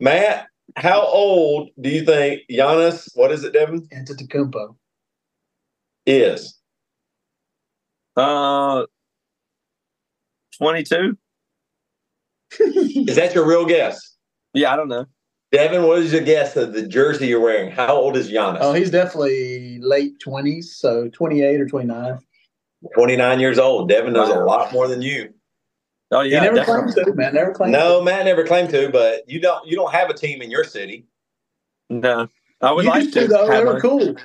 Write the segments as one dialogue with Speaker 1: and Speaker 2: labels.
Speaker 1: Matt, how old do you think Giannis, what is it, Devin,
Speaker 2: Antetokounmpo.
Speaker 1: is?
Speaker 3: Uh, 22?
Speaker 1: Is that your real guess?
Speaker 3: Yeah, I don't know.
Speaker 1: Devin, what is your guess of the jersey you're wearing? How old is Giannis?
Speaker 2: Oh, he's definitely late twenties, so twenty eight or twenty nine.
Speaker 1: 29 years old. Devin knows a lot more than you.
Speaker 3: Oh,
Speaker 2: He
Speaker 3: yeah.
Speaker 2: never
Speaker 3: definitely.
Speaker 2: claimed to, man. Never claimed.
Speaker 1: No, Matt never claimed to, but you don't you don't have a team in your city.
Speaker 3: No. I would
Speaker 2: You
Speaker 3: like to.
Speaker 2: to, though. They
Speaker 3: have
Speaker 2: were
Speaker 3: a-
Speaker 2: cool.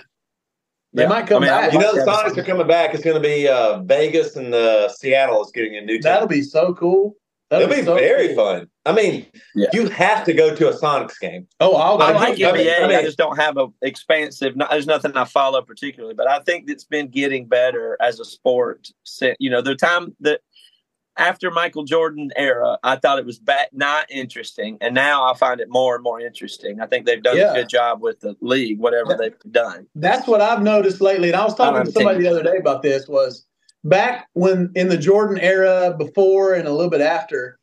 Speaker 2: They
Speaker 3: Yeah.
Speaker 2: might come
Speaker 3: I mean,
Speaker 2: back.
Speaker 1: You know the
Speaker 3: like to have
Speaker 1: Sonics are coming back. It's going to be uh, Vegas and uh, Seattle is getting a new team.
Speaker 2: That'll be so cool. That'll
Speaker 1: It'll be
Speaker 2: so
Speaker 1: very
Speaker 2: cool.
Speaker 1: fun. I mean,
Speaker 3: Yeah.
Speaker 1: you have to go to a Sonics game.
Speaker 2: Oh, I'll
Speaker 3: I
Speaker 2: go.
Speaker 3: like
Speaker 1: I mean-
Speaker 3: NBA.
Speaker 1: I
Speaker 3: I,
Speaker 1: mean-
Speaker 3: just don't have a expansive. Not, there's nothing I follow particularly, but I think it's been getting better as a sport. Since, you know, the time that after Michael Jordan era, I thought it was ba- not interesting, and now I find it more and more interesting. I think they've done
Speaker 2: Yeah.
Speaker 3: a good job with the league, whatever
Speaker 2: Yeah.
Speaker 3: they've done.
Speaker 2: That's what I've noticed lately. And I was talking
Speaker 3: have
Speaker 2: to somebody the other day about this. Was back when in the Jordan era, before and a little bit after,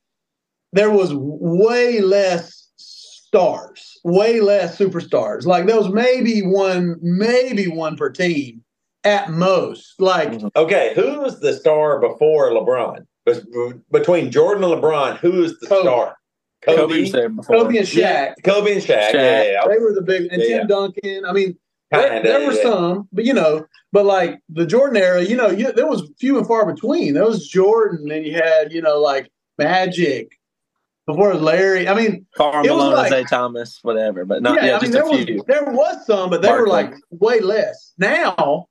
Speaker 2: there was way less stars, way less superstars. Like there was maybe one, maybe one per team at most. Like
Speaker 3: Mhm.
Speaker 1: Okay, who was the star before LeBron? Was between Jordan and LeBron, who is the
Speaker 2: Kobe.
Speaker 1: star?
Speaker 3: Kobe
Speaker 1: Kobe,
Speaker 3: was there before.
Speaker 2: Kobe and Shaq,
Speaker 1: Yeah, Kobe and Shaq.
Speaker 3: Shaq.
Speaker 1: Yeah, yeah,
Speaker 2: they were the big, and
Speaker 1: Yeah,
Speaker 2: Tim. Duncan. I mean, there,
Speaker 1: Kinda,
Speaker 2: there were
Speaker 1: yeah.
Speaker 2: some, but you know, but like the Jordan era, you know, you, there was few and far between. There was Jordan, and you had, you know, like Magic before Larry. I mean,
Speaker 3: Karl
Speaker 2: It
Speaker 3: Malone,
Speaker 2: like-
Speaker 3: Isiah Thomas, whatever, but not yeah,
Speaker 2: yeah, I mean,
Speaker 3: just
Speaker 2: there
Speaker 3: a
Speaker 2: was
Speaker 3: few.
Speaker 2: there was some, but they were like way less. Now,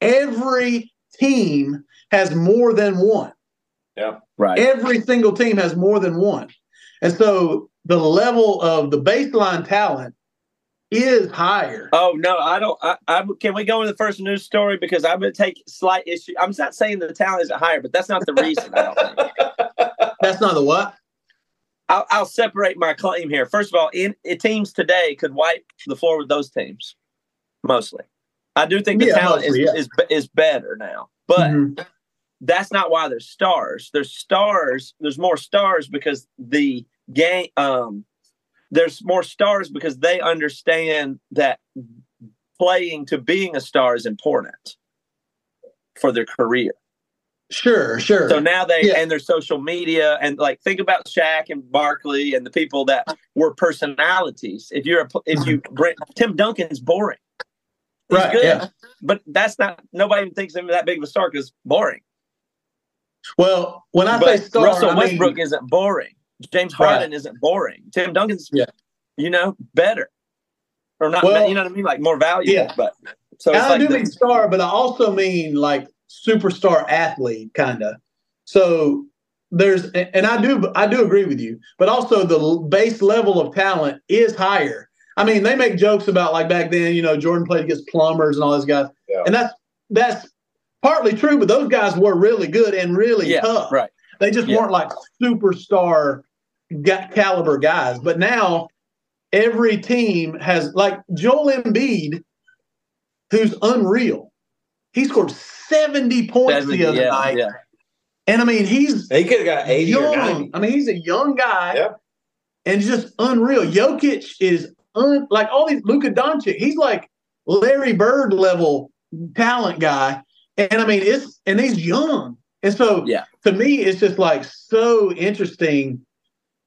Speaker 2: every team has more than one.
Speaker 3: Right.
Speaker 2: Every single team has more than one, and so the level of the baseline talent is higher.
Speaker 3: Oh no, I don't. I, I can we go into the first news story because I'm going to take slight issue. I'm not saying the talent isn't higher, but that's not the reason. I don't think.
Speaker 2: That's not the what.
Speaker 3: I'll, I'll separate my claim here. First of all, in, in teams today could wipe the floor with those teams mostly. I do think the
Speaker 2: Yeah,
Speaker 3: talent
Speaker 2: mostly,
Speaker 3: is,
Speaker 2: yeah.
Speaker 3: is is better now, but
Speaker 2: Mhm.
Speaker 3: That's not why there's stars. There's stars. There's more stars because the game. Um, there's more stars because they understand that playing to being a star is important for their career.
Speaker 2: Sure, sure.
Speaker 3: So now they
Speaker 2: Yeah.
Speaker 3: and their social media and like think about Shaq and Barkley and the people that were personalities. If you're a, if you bring Tim Duncan's boring, he's
Speaker 2: Right,
Speaker 3: good,
Speaker 2: yeah.
Speaker 3: but that's not nobody even thinks of him that big of a star because boring.
Speaker 2: Well, when I
Speaker 3: but
Speaker 2: say star,
Speaker 3: Russell
Speaker 2: I mean-
Speaker 3: Westbrook isn't boring. James
Speaker 2: Right.
Speaker 3: Harden isn't boring. Tim Duncan's
Speaker 2: Yeah.
Speaker 3: you know better or not.
Speaker 2: Well,
Speaker 3: you know what I mean? Like more value.
Speaker 2: yeah.
Speaker 3: But so
Speaker 2: I
Speaker 3: like
Speaker 2: do
Speaker 3: the-
Speaker 2: mean star, but I also mean like superstar athlete, kind of. So there's, and I do, I do agree with you, but also the base level of talent is higher. I mean, they make jokes about like back then, you know, Jordan played against plumbers and all those guys,
Speaker 1: Yeah.
Speaker 2: and that's that's partly true. But those guys were really good and really
Speaker 3: yeah,
Speaker 2: tough.
Speaker 3: right.
Speaker 2: They just
Speaker 3: Yeah.
Speaker 2: weren't like superstar caliber guys. But now every team has like Joel Embiid, who's unreal. He scored 70 points the other
Speaker 3: yeah,
Speaker 2: night.
Speaker 3: yeah.
Speaker 2: And I mean, he's
Speaker 1: He could have got 80 or
Speaker 2: young.
Speaker 1: 90.
Speaker 2: I mean, he's a young guy.
Speaker 1: Yeah.
Speaker 2: And just unreal. Jokic is un, like all these Luka Doncic. He's like Larry Bird level talent guy. And I mean, it's and he's young. And so
Speaker 3: Yeah.
Speaker 2: to me, it's just like so interesting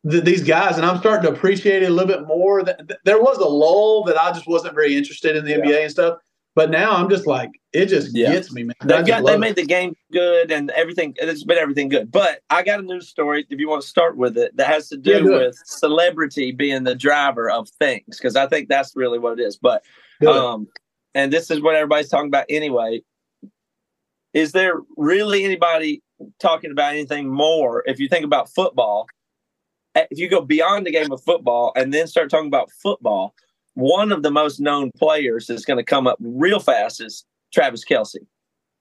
Speaker 2: that these guys, and I'm starting to appreciate it a little bit more. That that there was a lull that I just wasn't very interested in the
Speaker 1: Yeah.
Speaker 2: NBA and stuff. But now I'm just like, it just
Speaker 3: Yeah.
Speaker 2: gets me, man.
Speaker 3: They got they made
Speaker 2: it.
Speaker 3: the game good and everything. It's been everything good. But I got a news story if you want to start with it that has to do
Speaker 2: Yeah, it.
Speaker 3: with celebrity being the driver of things because I think that's really what it is. But
Speaker 2: Do it.
Speaker 3: um, and this is what everybody's talking about anyway. Is there really anybody talking about anything more? If you think about football, eh, if you go beyond the game of football and then start talking about football, one of the most known players is going to come up real fast is Travis Kelce.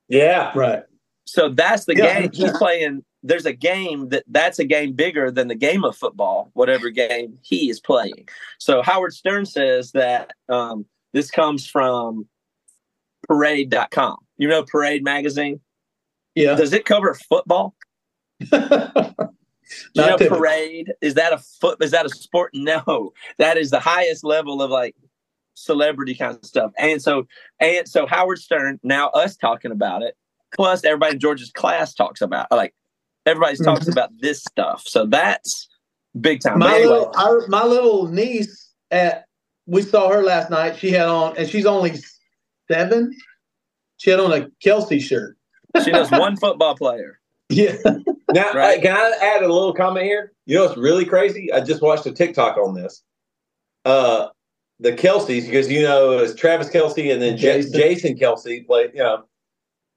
Speaker 1: Yeah.
Speaker 2: right.
Speaker 3: So that's the
Speaker 2: Yeah,
Speaker 3: game he's playing. There's a game that that's a game bigger than the game of football, whatever game he is playing. So Howard Stern says that um, this comes from parade.com. You know Parade magazine?
Speaker 2: Yeah.
Speaker 3: Does it cover football? You know, parade is that a foot? Is that a sport? No, that is the highest level of like celebrity kind of stuff. And so, and so Howard Stern now us talking about it, plus everybody in George's class talks about like everybody's talks
Speaker 2: Mhm.
Speaker 3: about this stuff. So that's big time.
Speaker 2: My
Speaker 3: anyway,
Speaker 2: little, my little niece at we saw her last night. She had on, and she's only seven. She had on a Kelce shirt.
Speaker 3: she knows one football player.
Speaker 2: Yeah,
Speaker 1: Now,
Speaker 3: Right.
Speaker 1: uh, can I add a little comment here? You know it's really crazy? I just watched a TikTok on this. Uh, the Kelces, because you know it's Travis Kelce and then J-
Speaker 2: Jason.
Speaker 1: Jason Kelce played. You know,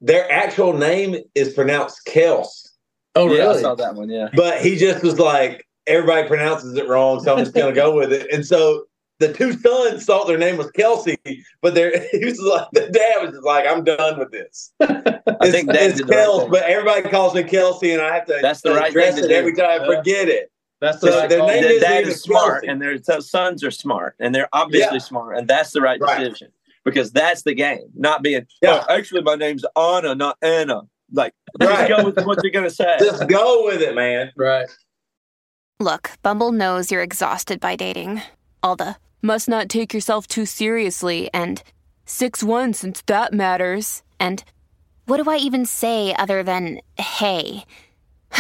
Speaker 1: their actual name is pronounced Kels,
Speaker 2: Oh,
Speaker 3: yeah, I saw that one. Yeah,
Speaker 1: but he just was like everybody pronounces it wrong, so I'm just gonna go with it. And so the two sons thought their name was Kelsey, but they're he was like the dad was just like, I'm done with this.
Speaker 3: I
Speaker 1: It's,
Speaker 3: think Dad
Speaker 1: it's
Speaker 3: did right
Speaker 1: but everybody calls me Kelsey, and I have to
Speaker 3: That's the right
Speaker 1: address
Speaker 3: thing to
Speaker 1: it every time I forget it.
Speaker 2: That's the
Speaker 1: So
Speaker 2: right
Speaker 1: their
Speaker 2: call.
Speaker 1: name
Speaker 3: Their
Speaker 1: is
Speaker 3: dad is smart,
Speaker 1: Kelsey.
Speaker 3: and their t- sons are smart, and they're obviously
Speaker 1: Yeah.
Speaker 3: smart, and that's the right
Speaker 1: Right.
Speaker 3: decision because that's the game. Not being,
Speaker 1: Yeah.
Speaker 3: "Oh, actually, my name's Anna, not Anna. Like, just go with what you're gonna say.
Speaker 1: Just go with it, man.
Speaker 2: Right.
Speaker 4: Look, Bumble knows you're exhausted by dating. All the must not take yourself too seriously and 6 1 since that matters. And what do I even say other than hey?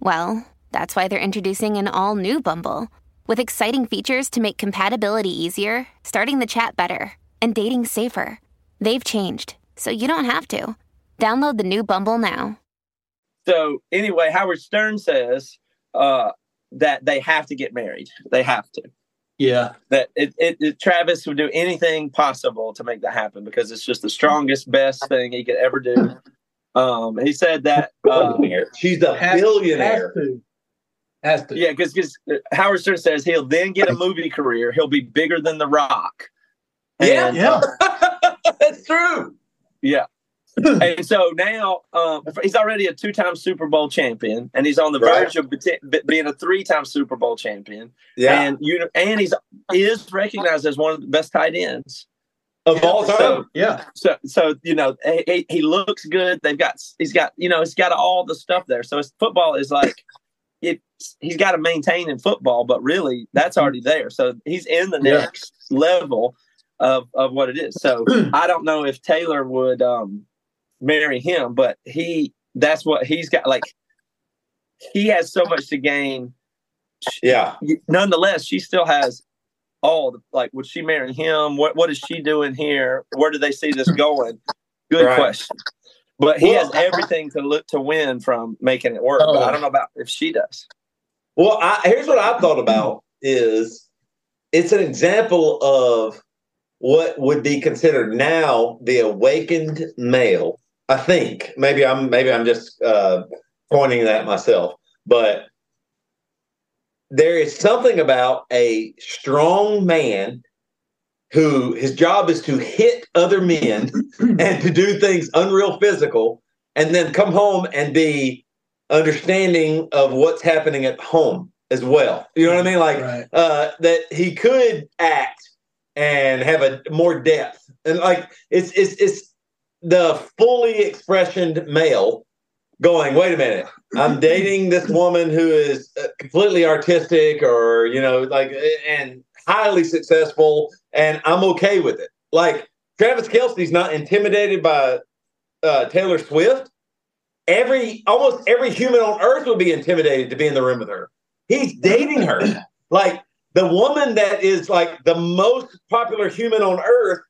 Speaker 4: well, that's why they're introducing an all new Bumble with exciting features to make compatibility easier, starting the chat better, and dating safer. They've changed, so you don't have to. Download the new Bumble now.
Speaker 3: So anyway, Howard Stern says uh, that they have to get married. They have to.
Speaker 2: Yeah.
Speaker 3: That it, it, it- Travis would do anything possible to make that happen because it's just the strongest, best thing he could ever do. Um, he said that. Uh,
Speaker 1: Billionaire. She's a
Speaker 2: Has-
Speaker 1: billionaire.
Speaker 2: Has to. Has to.
Speaker 3: Yeah, because Howard Stern says he'll then get a movie career. He'll be bigger than The Rock.
Speaker 1: Yeah.
Speaker 3: And,
Speaker 2: Yeah.
Speaker 1: That's true.
Speaker 3: yeah. and so now um, he's already a two-time Super Bowl champion, and he's on the
Speaker 1: Right.
Speaker 3: verge of beti- being a three-time Super Bowl champion.
Speaker 1: Yeah.
Speaker 3: And you and he's is recognized as one of the best tight ends.
Speaker 1: of all time.
Speaker 3: So,
Speaker 2: Yeah.
Speaker 3: so, so you know, he, he- he looks good. They've got, he's got, you know, he's got all the stuff there. So his football is like, it. He's got to maintain in football, but really, that's already there. So he's in the
Speaker 2: Yeah.
Speaker 3: next level of of what it is. So I don't know if Taylor would um marry him, but he that's what he's got. Like he has so much to gain.
Speaker 1: yeah.
Speaker 3: Nonetheless, she still has all the like. Would she marry him? What What is she doing here? Where do they see this going? Good
Speaker 1: Right.
Speaker 3: question. But he
Speaker 1: Well,
Speaker 3: has everything to look to win from making it work. But
Speaker 2: Oh.
Speaker 3: I don't know about if she does.
Speaker 1: Well, I, here's what I've thought about is it's an example of what would be considered now the awakened male. I think maybe I'm maybe I'm just uh, pointing that myself, but there is something about a strong man who his job is to hit other men and to do things unreal physical and then come home and be understanding of what's happening at home as well. You know what I mean? Like
Speaker 2: Right.
Speaker 1: uh, that he could act and have a more depth, and like it's it's it's the fully expressioned male going. Wait a minute, I'm dating this woman who is uh, completely artistic, or you know, like and highly successful, and I'm okay with it. Like Travis Kelce's not intimidated by uh, Taylor Swift. Every almost every human on earth would be intimidated to be in the room with her. He's dating her. Like the woman that is like the most popular human on earth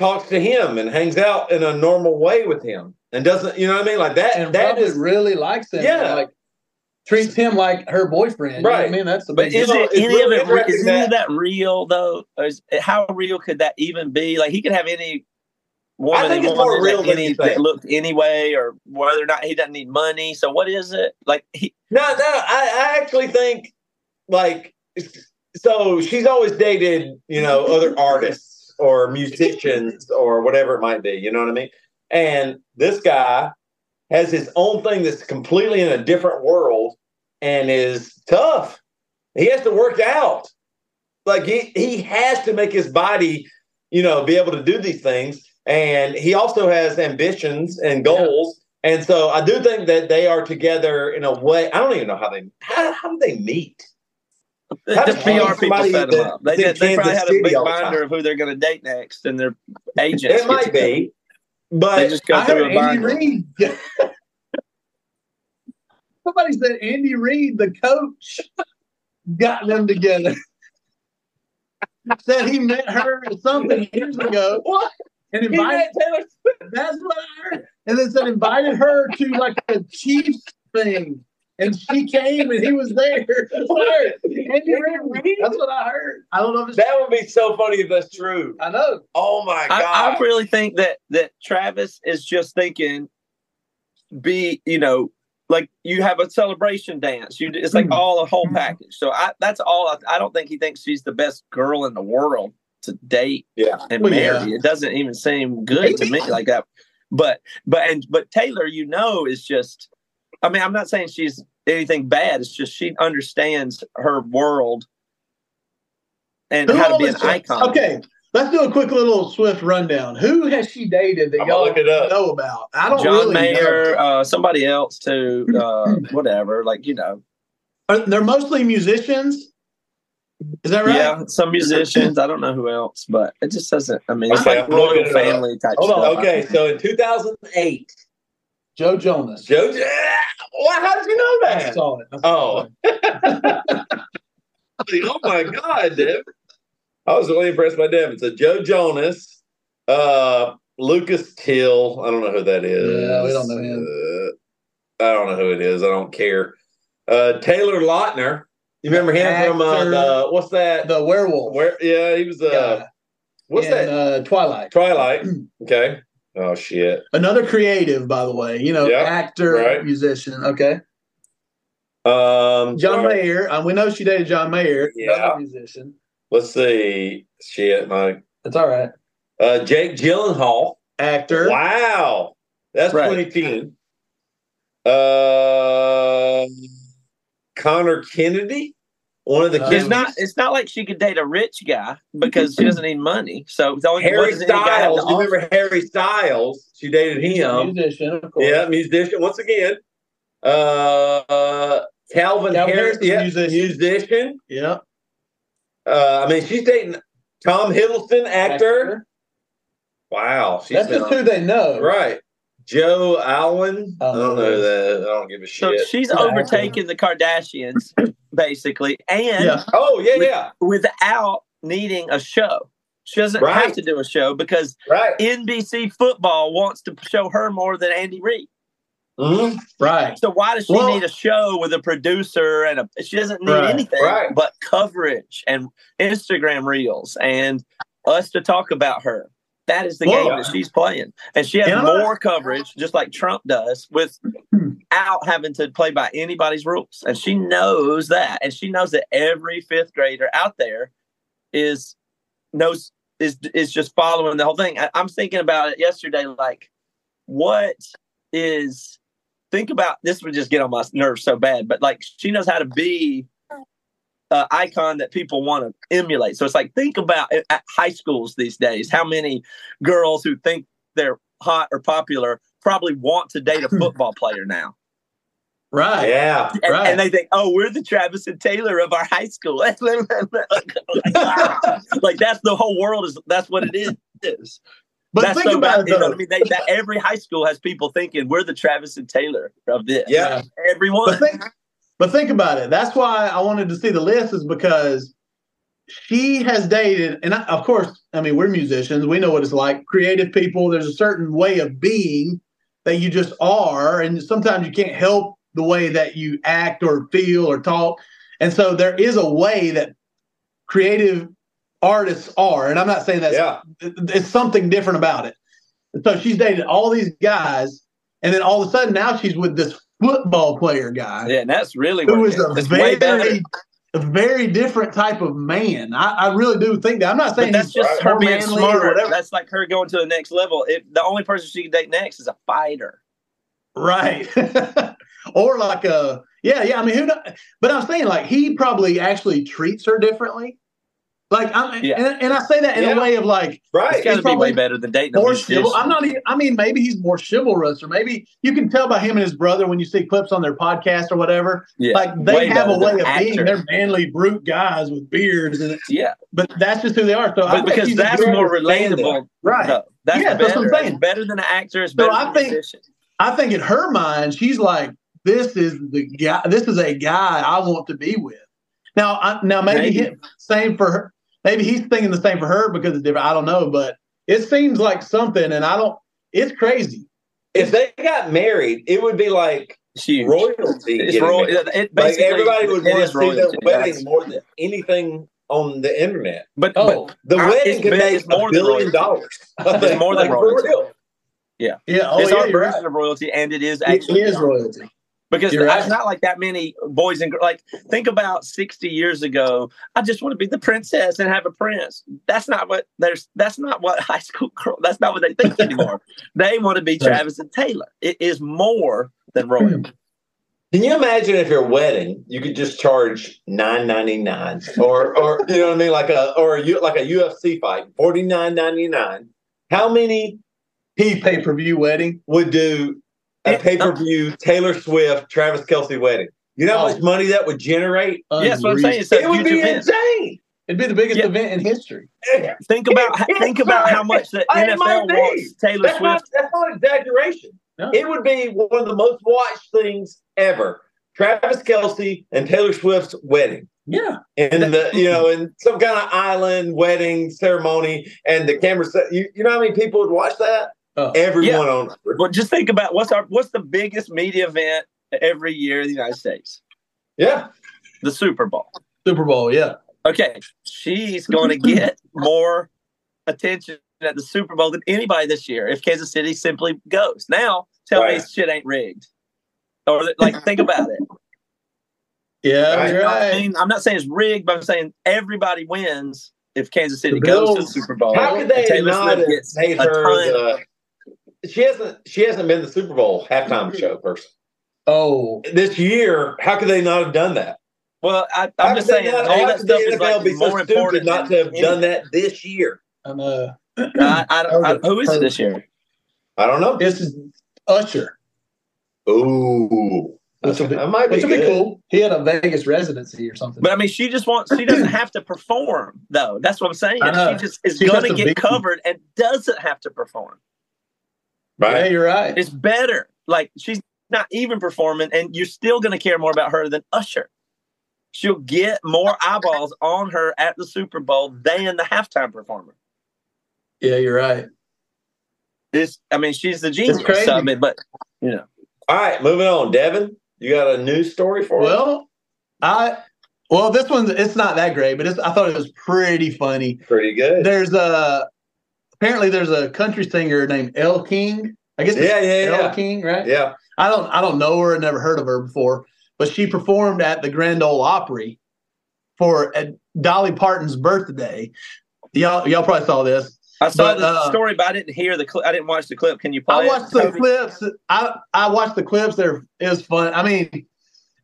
Speaker 1: talks to him and hangs out in a normal way with him and doesn't, you know what I mean? Like that,
Speaker 2: And
Speaker 1: that
Speaker 2: probably really likes him.
Speaker 1: Yeah.
Speaker 2: Like treats him like her boyfriend. You know what
Speaker 1: Right.
Speaker 2: I mean? That's the
Speaker 3: But is it
Speaker 1: it's
Speaker 3: any
Speaker 1: really
Speaker 3: of it? re- Is
Speaker 1: interesting
Speaker 3: any of
Speaker 1: that-
Speaker 3: that real though? Is, how real could that even be? Like he could have any woman,
Speaker 1: I think it's more real
Speaker 3: that,
Speaker 1: than
Speaker 3: any, that looked anyway, or whether or not he doesn't need money. So what is it? Like he,
Speaker 1: No, no, I, I actually think like so she's always dated, you know, other artists or musicians or whatever it might be, you know what I mean? And this guy has his own thing that's completely in a different world and is tough. He has to work out. Like he he has to make his body, you know, be able to do these things. And he also has ambitions and goals And so I do think that they are together in a way. I don't even know how they how, how do they meet. How
Speaker 3: the PR people set them up. They,
Speaker 1: that's
Speaker 3: did, they probably
Speaker 1: Kansas
Speaker 3: had a big
Speaker 1: City all the
Speaker 3: binder of who they're going to date next, and their agents.
Speaker 1: It might
Speaker 3: get
Speaker 1: be,
Speaker 3: They
Speaker 1: but
Speaker 3: just go
Speaker 2: I
Speaker 3: through
Speaker 2: heard
Speaker 3: a
Speaker 2: Andy
Speaker 3: binder.
Speaker 2: Reid. Somebody said Andy Reid, the coach, got them together. said he met her something years ago
Speaker 1: what?
Speaker 2: and
Speaker 1: He
Speaker 2: invited.
Speaker 1: met Taylor Swift.
Speaker 2: That's what I heard. And then said invited her to like a Chiefs thing. And she came and he was there. That's what I heard. Andy Reid. That's what I heard. I don't know if it's
Speaker 1: That would be so funny if that's true.
Speaker 2: I know.
Speaker 1: Oh my god!
Speaker 3: I, I really think that that Travis is just thinking, be you know, like you have a celebration dance. You it's like
Speaker 2: Mhm.
Speaker 3: all a whole
Speaker 2: Mhm.
Speaker 3: package. So I that's all. I, I don't think he thinks she's the best girl in the world to date
Speaker 1: yeah.
Speaker 3: and
Speaker 2: Well,
Speaker 3: marry.
Speaker 2: yeah.
Speaker 3: It doesn't even seem good to me like that. But but and but Taylor, you know, is just. I mean, I'm not saying she's anything bad. It's just she understands her world and
Speaker 2: Who
Speaker 3: how to be an
Speaker 2: is-
Speaker 3: icon.
Speaker 2: Okay, let's do a quick little swift rundown. Who has she dated that
Speaker 1: I'm
Speaker 2: y'all
Speaker 1: look it up.
Speaker 2: know about? I don't
Speaker 3: John
Speaker 2: really
Speaker 3: Mayer,
Speaker 2: know.
Speaker 3: uh, somebody else too, uh, whatever. Like you know,
Speaker 2: Are- They're mostly musicians. Is that right?
Speaker 3: yeah, some musicians. I don't know who else, but it just doesn't. I mean, it's
Speaker 1: Okay,
Speaker 3: like
Speaker 1: I'm
Speaker 3: royal
Speaker 1: it up.
Speaker 3: family type
Speaker 1: Hold
Speaker 3: stuff.
Speaker 1: on. Okay, so in 2008,
Speaker 2: Joe Jonas.
Speaker 1: Joe. Well, how did you know that?
Speaker 2: I saw it.
Speaker 1: Oh. oh my God, Dev. I was really impressed by Devin. So Joe Jonas, uh, Lucas Till. I don't know who that is.
Speaker 2: Yeah, we don't know him.
Speaker 1: Uh, I don't know who it is. I don't care. Uh, Taylor Lautner. You remember him from uh, the, what's that?
Speaker 2: the werewolf.
Speaker 1: Where? Yeah, he was. Uh,
Speaker 2: guy
Speaker 1: what's
Speaker 2: in,
Speaker 1: that?
Speaker 2: Uh, Twilight.
Speaker 1: Twilight. Okay. Oh shit.
Speaker 2: Another creative, by the way. You know,
Speaker 1: Yeah,
Speaker 2: actor,
Speaker 1: right.
Speaker 2: musician. Okay.
Speaker 1: Um,
Speaker 2: John
Speaker 1: sorry.
Speaker 2: Mayer. Uh, we know she dated John Mayer.
Speaker 1: Yeah.
Speaker 2: Musician.
Speaker 1: Let's see. Shit, my
Speaker 2: That's all right.
Speaker 1: uh, Jake Gyllenhaal.
Speaker 2: Actor.
Speaker 1: Wow, that's
Speaker 3: Right.
Speaker 1: 2010. Uh, Conor Kennedy, one of the kids.
Speaker 3: It's not. It's not like she could date a rich guy because she doesn't need money. So the only
Speaker 1: Harry
Speaker 3: does any guy have to
Speaker 1: Styles. You remember Harry Styles? She dated him.
Speaker 2: musician, of course.
Speaker 1: Yeah, musician. Once again, uh, uh, Calvin,
Speaker 2: Calvin
Speaker 1: Harris,
Speaker 2: Harris a
Speaker 1: yeah,
Speaker 2: musician.
Speaker 1: musician.
Speaker 2: Yeah.
Speaker 1: Uh, I mean, she's dating Tom Hiddleston, actor. Wow, she's
Speaker 2: That's just
Speaker 1: on-
Speaker 2: who they know.
Speaker 1: right. Joe Alwyn. I
Speaker 2: I don't
Speaker 1: don't
Speaker 2: know
Speaker 1: know that. I don't give a shit.
Speaker 3: So she's
Speaker 2: Yeah,
Speaker 3: overtaken the Kardashians basically, and
Speaker 2: Yeah.
Speaker 1: oh yeah, yeah.
Speaker 3: without needing a show. She doesn't
Speaker 1: Right.
Speaker 3: have to do a show because
Speaker 1: Right.
Speaker 3: NBC football wants to show her more than Andy Reid.
Speaker 1: Mhm.
Speaker 2: Right.
Speaker 3: So why does she
Speaker 2: Well-
Speaker 3: need a show with a producer and a? She doesn't need
Speaker 2: Right,
Speaker 3: anything
Speaker 1: right.
Speaker 3: but coverage and Instagram reels and us to talk about her. That is the
Speaker 2: Well-
Speaker 3: game that she's playing, and she has
Speaker 2: And
Speaker 3: more coverage, just like Trump does, without having to play by anybody's rules. And she knows that, and she knows that every fifth grader out there is knows is is just following the whole thing. I, I'm thinking about it yesterday, like what is think about this would just get on my nerves so bad, but like she knows how to be an icon that people want to emulate. So it's like think about it at high schools these days, how many girls who think they're hot or popular probably want to date a football player now.
Speaker 2: Right.
Speaker 1: Yeah.
Speaker 3: And,
Speaker 2: Right.
Speaker 3: and they think, oh, we're the Travis and Taylor of our high school. like that's the whole world is that's what it is.
Speaker 2: But
Speaker 3: that's
Speaker 2: think
Speaker 3: so
Speaker 2: about
Speaker 3: bad.
Speaker 2: it
Speaker 3: You know
Speaker 2: though.
Speaker 3: what I mean? They, that every high school has people thinking we're the Travis and Taylor of this.
Speaker 1: Yeah.
Speaker 3: Everyone.
Speaker 2: But think, but think about it. That's why I wanted to see the list is because she has dated, and I, of course, I mean, we're musicians. We know what it's like. Creative people, there's a certain way of being that you just are. And sometimes you can't help the way that you act or feel or talk. And so there is a way that creative artists are. And I'm not saying that
Speaker 1: Yeah.
Speaker 2: it's something different about it. So she's dated all these guys, and then all of a sudden now she's with this football player guy
Speaker 3: yeah, and that's really
Speaker 2: who is a
Speaker 3: is. It's way
Speaker 2: very, a very different type of man. I, I really do think that. I'm not saying
Speaker 3: that's just her being smarter.
Speaker 2: whatever.
Speaker 3: That's like her going to the next level. If the only person she can date next is a fighter.
Speaker 2: right? or like a yeah, yeah. I mean, who? Know, but I'm saying like he probably actually treats her differently. Like, I'm,
Speaker 3: Yeah.
Speaker 2: and, and I say that in
Speaker 1: Yeah.
Speaker 2: a way of like
Speaker 1: Right.
Speaker 3: It's got to be way better than dating a
Speaker 2: more chival- I'm not even. I mean, maybe he's more chivalrous, or maybe you can tell by him and his brother when you see clips on their podcast or whatever.
Speaker 3: yeah.
Speaker 2: Like they
Speaker 3: Way
Speaker 2: have a way
Speaker 3: than
Speaker 2: of being. They're manly, brute guys with beards, and
Speaker 3: yeah,
Speaker 2: but that's just who they are. So
Speaker 3: but
Speaker 2: think
Speaker 3: because
Speaker 2: he's
Speaker 3: that's more
Speaker 1: understand
Speaker 3: relatable.
Speaker 2: Right.
Speaker 3: though. That's
Speaker 2: Yeah,
Speaker 3: better.
Speaker 2: that's what I'm saying.
Speaker 3: It's better than an actor. It's
Speaker 2: So
Speaker 3: better
Speaker 2: I think-
Speaker 3: a musician.
Speaker 2: I think in her mind, she's like, "This is the guy. This is a guy I want to be with." Now, I, now maybe,
Speaker 3: Maybe.
Speaker 2: he- same for her. Maybe he's thinking the same for her because it's different. I don't know, but it seems like something, and I don't. It's crazy.
Speaker 1: If they got married, it would be like
Speaker 3: huge.
Speaker 1: royalty.
Speaker 3: It's
Speaker 1: getting
Speaker 3: royal. It, it
Speaker 1: Like everybody would want to see
Speaker 3: royalty.
Speaker 1: their wedding
Speaker 3: That's-
Speaker 1: more than anything on the internet.
Speaker 3: But,
Speaker 2: Oh,
Speaker 1: The
Speaker 3: I-
Speaker 1: wedding
Speaker 3: it's
Speaker 1: can make
Speaker 3: it's more
Speaker 1: a billion dollars.
Speaker 3: It's more than
Speaker 1: Like, for
Speaker 3: royalty.
Speaker 1: real.
Speaker 2: yeah.
Speaker 3: but
Speaker 2: Oh,
Speaker 3: it's
Speaker 2: yeah,
Speaker 3: our version
Speaker 2: right.
Speaker 3: of royalty, and it is actually
Speaker 2: is royalty.
Speaker 3: Because
Speaker 2: You're
Speaker 3: there's
Speaker 2: right.
Speaker 3: not like that many boys and girls. Like think about sixty years ago. I just want to be the princess and have a prince. That's not what there's. That's not what high school girl. That's not what they think anymore. they want to be. Travis and Taylor. It is more than royalty.
Speaker 1: Can you imagine if your wedding you could just charge nine ninety nine, or or you know what I mean, like a or a, like a UFC fight forty nine ninety nine? How many
Speaker 2: He pay per view wedding.
Speaker 1: would do a
Speaker 3: uh,
Speaker 1: pay per view Taylor Swift Travis Kelce wedding? You know how
Speaker 2: Oh.
Speaker 1: much money that would generate?
Speaker 3: Yeah, that's what I'm saying. It's a
Speaker 1: It would be
Speaker 3: event.
Speaker 1: insane.
Speaker 2: It'd be the biggest
Speaker 3: Yeah.
Speaker 2: event in history.
Speaker 3: Think about think about how much the
Speaker 1: It
Speaker 3: NFL
Speaker 1: be.
Speaker 3: wants Taylor
Speaker 1: That's not,
Speaker 3: Swift.
Speaker 1: that's not exaggeration.
Speaker 2: No.
Speaker 1: It would be one of the most watched things ever. Travis Kelce and Taylor Swift's wedding.
Speaker 2: Yeah.
Speaker 1: and the you know in some kind of island wedding ceremony and the camera set you, you know how many people would watch that
Speaker 2: Oh.
Speaker 1: everyone on earth.
Speaker 3: Well, just think about what's our what's the biggest media event every year in the United States?
Speaker 1: yeah
Speaker 3: The Super Bowl.
Speaker 2: Super Bowl. Yeah.
Speaker 3: Okay, she's going to get more attention at the Super Bowl than anybody this year if Kansas City simply goes. Now, tell me shit ain't rigged. Or like, think about it.
Speaker 2: Yeah.
Speaker 1: Right.
Speaker 3: I mean, I'm not saying it's rigged, but I'm saying everybody wins if Kansas City goes to the Super Bowl.
Speaker 1: how could they
Speaker 3: Taylor
Speaker 1: not
Speaker 3: Swift gets a ton-
Speaker 1: the, she hasn't she hasn't been the super bowl halftime mm-hmm. show person
Speaker 2: Oh.
Speaker 1: this year how could they not have done that
Speaker 3: Well, I, I'm just saying
Speaker 1: not-
Speaker 3: all
Speaker 1: how
Speaker 3: that
Speaker 1: could the
Speaker 3: stuff is
Speaker 1: NFL
Speaker 3: like
Speaker 1: be so
Speaker 3: more
Speaker 1: stupid
Speaker 3: important
Speaker 1: not to
Speaker 3: than
Speaker 1: have done that this year
Speaker 2: I know.
Speaker 3: I, I, don't- I, who is it this year?
Speaker 1: i don't know
Speaker 2: This is Usher.
Speaker 1: ooh
Speaker 2: Which will be,
Speaker 1: that might be,
Speaker 2: which will be cool. He had a Vegas residency or something.
Speaker 3: But I mean, she just wants. She doesn't have to perform, though. That's what I'm saying. She just is going to
Speaker 2: to
Speaker 3: get
Speaker 2: be-
Speaker 3: covered and doesn't have to perform.
Speaker 2: Yeah,
Speaker 1: right
Speaker 2: you're right.
Speaker 3: It's better. Like she's not even performing, and you're still going to care more about her than Usher. She'll get more eyeballs on her at the Super Bowl than the halftime performer.
Speaker 2: Yeah, you're right.
Speaker 3: It's, I mean, she's the genius
Speaker 2: crazy.
Speaker 3: of it, but you know,
Speaker 1: all right moving on devin you got a news story for us
Speaker 2: Well, I well, this one it's not that great, but it's, I thought it was pretty funny.
Speaker 1: pretty good
Speaker 2: There's a apparently there's a country singer named Elle King. I guess
Speaker 1: yeah yeah
Speaker 2: Elle
Speaker 1: yeah
Speaker 2: King, right?
Speaker 1: yeah
Speaker 2: I don't I don't know her, I never heard of her before, but she performed at the Grand Ole Opry for Dolly Parton's birthday. Y'all y'all probably saw this.
Speaker 3: I saw
Speaker 2: But,
Speaker 3: the
Speaker 2: uh,
Speaker 3: story, but I didn't hear the. Cl- I didn't watch the clip. Can you play?
Speaker 2: I
Speaker 3: it?
Speaker 2: watched the
Speaker 3: Toby?
Speaker 2: clips. I I watched the clips. There, it was fun. I mean,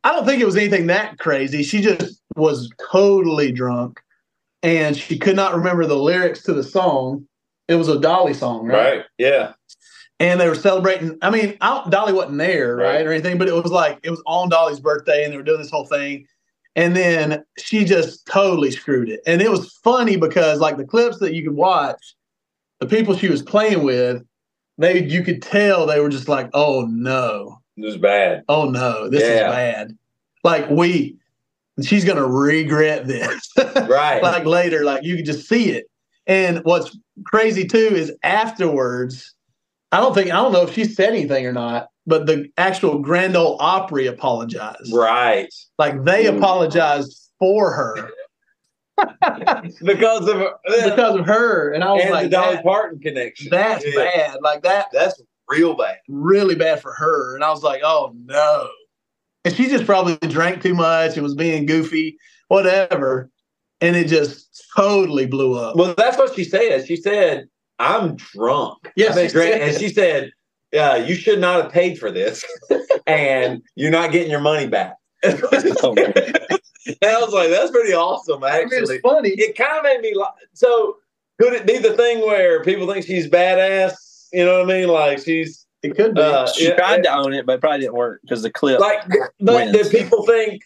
Speaker 2: I don't think it was anything that crazy. She just was totally drunk, and she could not remember the lyrics to the song. It was a Dolly song, right?
Speaker 1: right yeah
Speaker 2: And they were celebrating. I mean, I, Dolly wasn't there, right.
Speaker 1: Right.
Speaker 2: or anything, but it was like it was on Dolly's birthday, and they were doing this whole thing. And then she just totally screwed it. And it was funny because, like, the clips that you could watch, the people she was playing with, they you could tell they were just like, "Oh no,
Speaker 1: This is bad
Speaker 2: oh no, this
Speaker 1: Yeah.
Speaker 2: is bad." Like we, she's gonna regret this.
Speaker 1: right
Speaker 2: like later, like you could just see it. And what's crazy too is afterwards, I don't think I don't know if she said anything or not, but the actual Grand Ole Opry apologized.
Speaker 1: right
Speaker 2: Like they
Speaker 1: Mm.
Speaker 2: apologized for her
Speaker 1: because of
Speaker 2: because of her, and I was
Speaker 1: and
Speaker 2: like,
Speaker 1: the Dolly Parton connection.
Speaker 2: "That's
Speaker 1: Yeah.
Speaker 2: bad." Like that,
Speaker 1: That's real bad.
Speaker 2: really bad for her. And I was like, "Oh no!" And she just probably drank too much and was being goofy, whatever, and it just totally blew up.
Speaker 1: Well, that's what she said. She said, "I'm drunk."
Speaker 2: Yes,
Speaker 1: I
Speaker 2: she
Speaker 1: great.
Speaker 2: said
Speaker 1: and she said, "Yeah, you should not have paid for this, and you're not getting your money back."
Speaker 3: Oh, man.
Speaker 1: I was like, that's pretty awesome,
Speaker 2: I mean,
Speaker 1: actually.
Speaker 2: it's funny.
Speaker 1: It kind of made me like. So, could it be the thing where people think she's badass? You know what I mean? Like she's
Speaker 2: It could be.
Speaker 1: uh,
Speaker 3: She
Speaker 1: yeah,
Speaker 3: tried to own it, but it probably didn't work because the clip.
Speaker 1: like, but
Speaker 3: wins.
Speaker 1: do people think?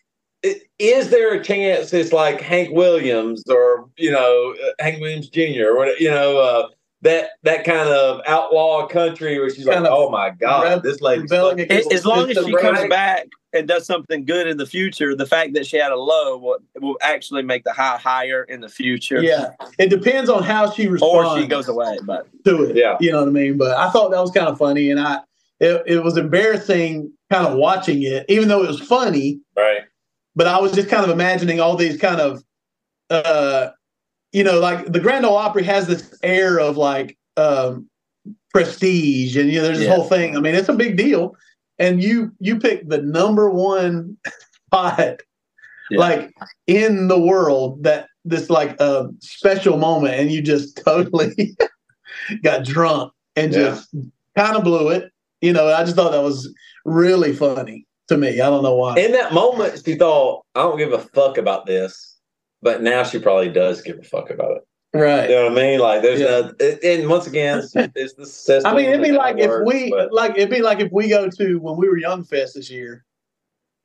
Speaker 1: I- Is there a chance it's like Hank Williams or you know uh, Hank Williams Jr. or what you know uh, that that kind of outlaw country where she's
Speaker 2: Kind
Speaker 1: like, oh my god,
Speaker 2: rebel-
Speaker 1: this lady
Speaker 2: rebelling
Speaker 1: sucks."
Speaker 3: as, as long as
Speaker 2: system,
Speaker 3: she comes back and does something good in the future, the fact that she had a low will, will actually make the high higher in the future.
Speaker 2: Yeah, it depends on how she responds, Or
Speaker 3: she goes away. But
Speaker 2: to it.
Speaker 1: Yeah.
Speaker 2: you know what I mean. But I thought that was kind of funny, and I it, it was embarrassing kind of watching it, even though it was funny.
Speaker 1: right?
Speaker 2: But I was just kind of imagining all these kind of, uh, you know, like the Grand Ole Opry has this air of like um, prestige, and you know, there's this
Speaker 3: Yeah.
Speaker 2: whole thing. I mean, it's a big deal, and you you pick the number one spot
Speaker 3: Yeah.
Speaker 2: like in the world that this like a uh, special moment and you just totally got drunk and
Speaker 1: Yeah.
Speaker 2: just kind of blew it you know i just thought that was really funny to me i don't know why
Speaker 1: In that moment, she thought, I don't give a fuck about this. But now she probably does give a fuck about it.
Speaker 2: right
Speaker 1: You know what I mean? Like, there's
Speaker 2: Yeah.
Speaker 1: no, and once again, it's, it's the system.
Speaker 2: i mean it'd be like
Speaker 1: how
Speaker 2: if
Speaker 1: works,
Speaker 2: we
Speaker 1: but-
Speaker 2: like it'd be like if we go to when we were young fest this year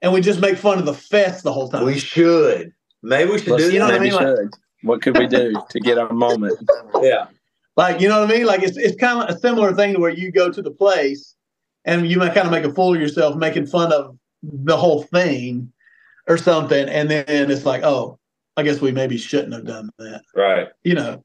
Speaker 2: and we just make fun of the fest the whole time
Speaker 1: we should. Maybe we should
Speaker 3: let's-
Speaker 1: do
Speaker 2: you know
Speaker 1: that.
Speaker 2: what I mean? Like-
Speaker 3: What could we do to get our moment?
Speaker 1: Yeah.
Speaker 2: Like, you know what I mean? Like, it's it's kind of a similar thing to where you go to the place and you might kind of make a fool of yourself, making fun of the whole thing or something, and then it's like, oh, I guess we maybe shouldn't have done that.
Speaker 1: Right.
Speaker 2: You know,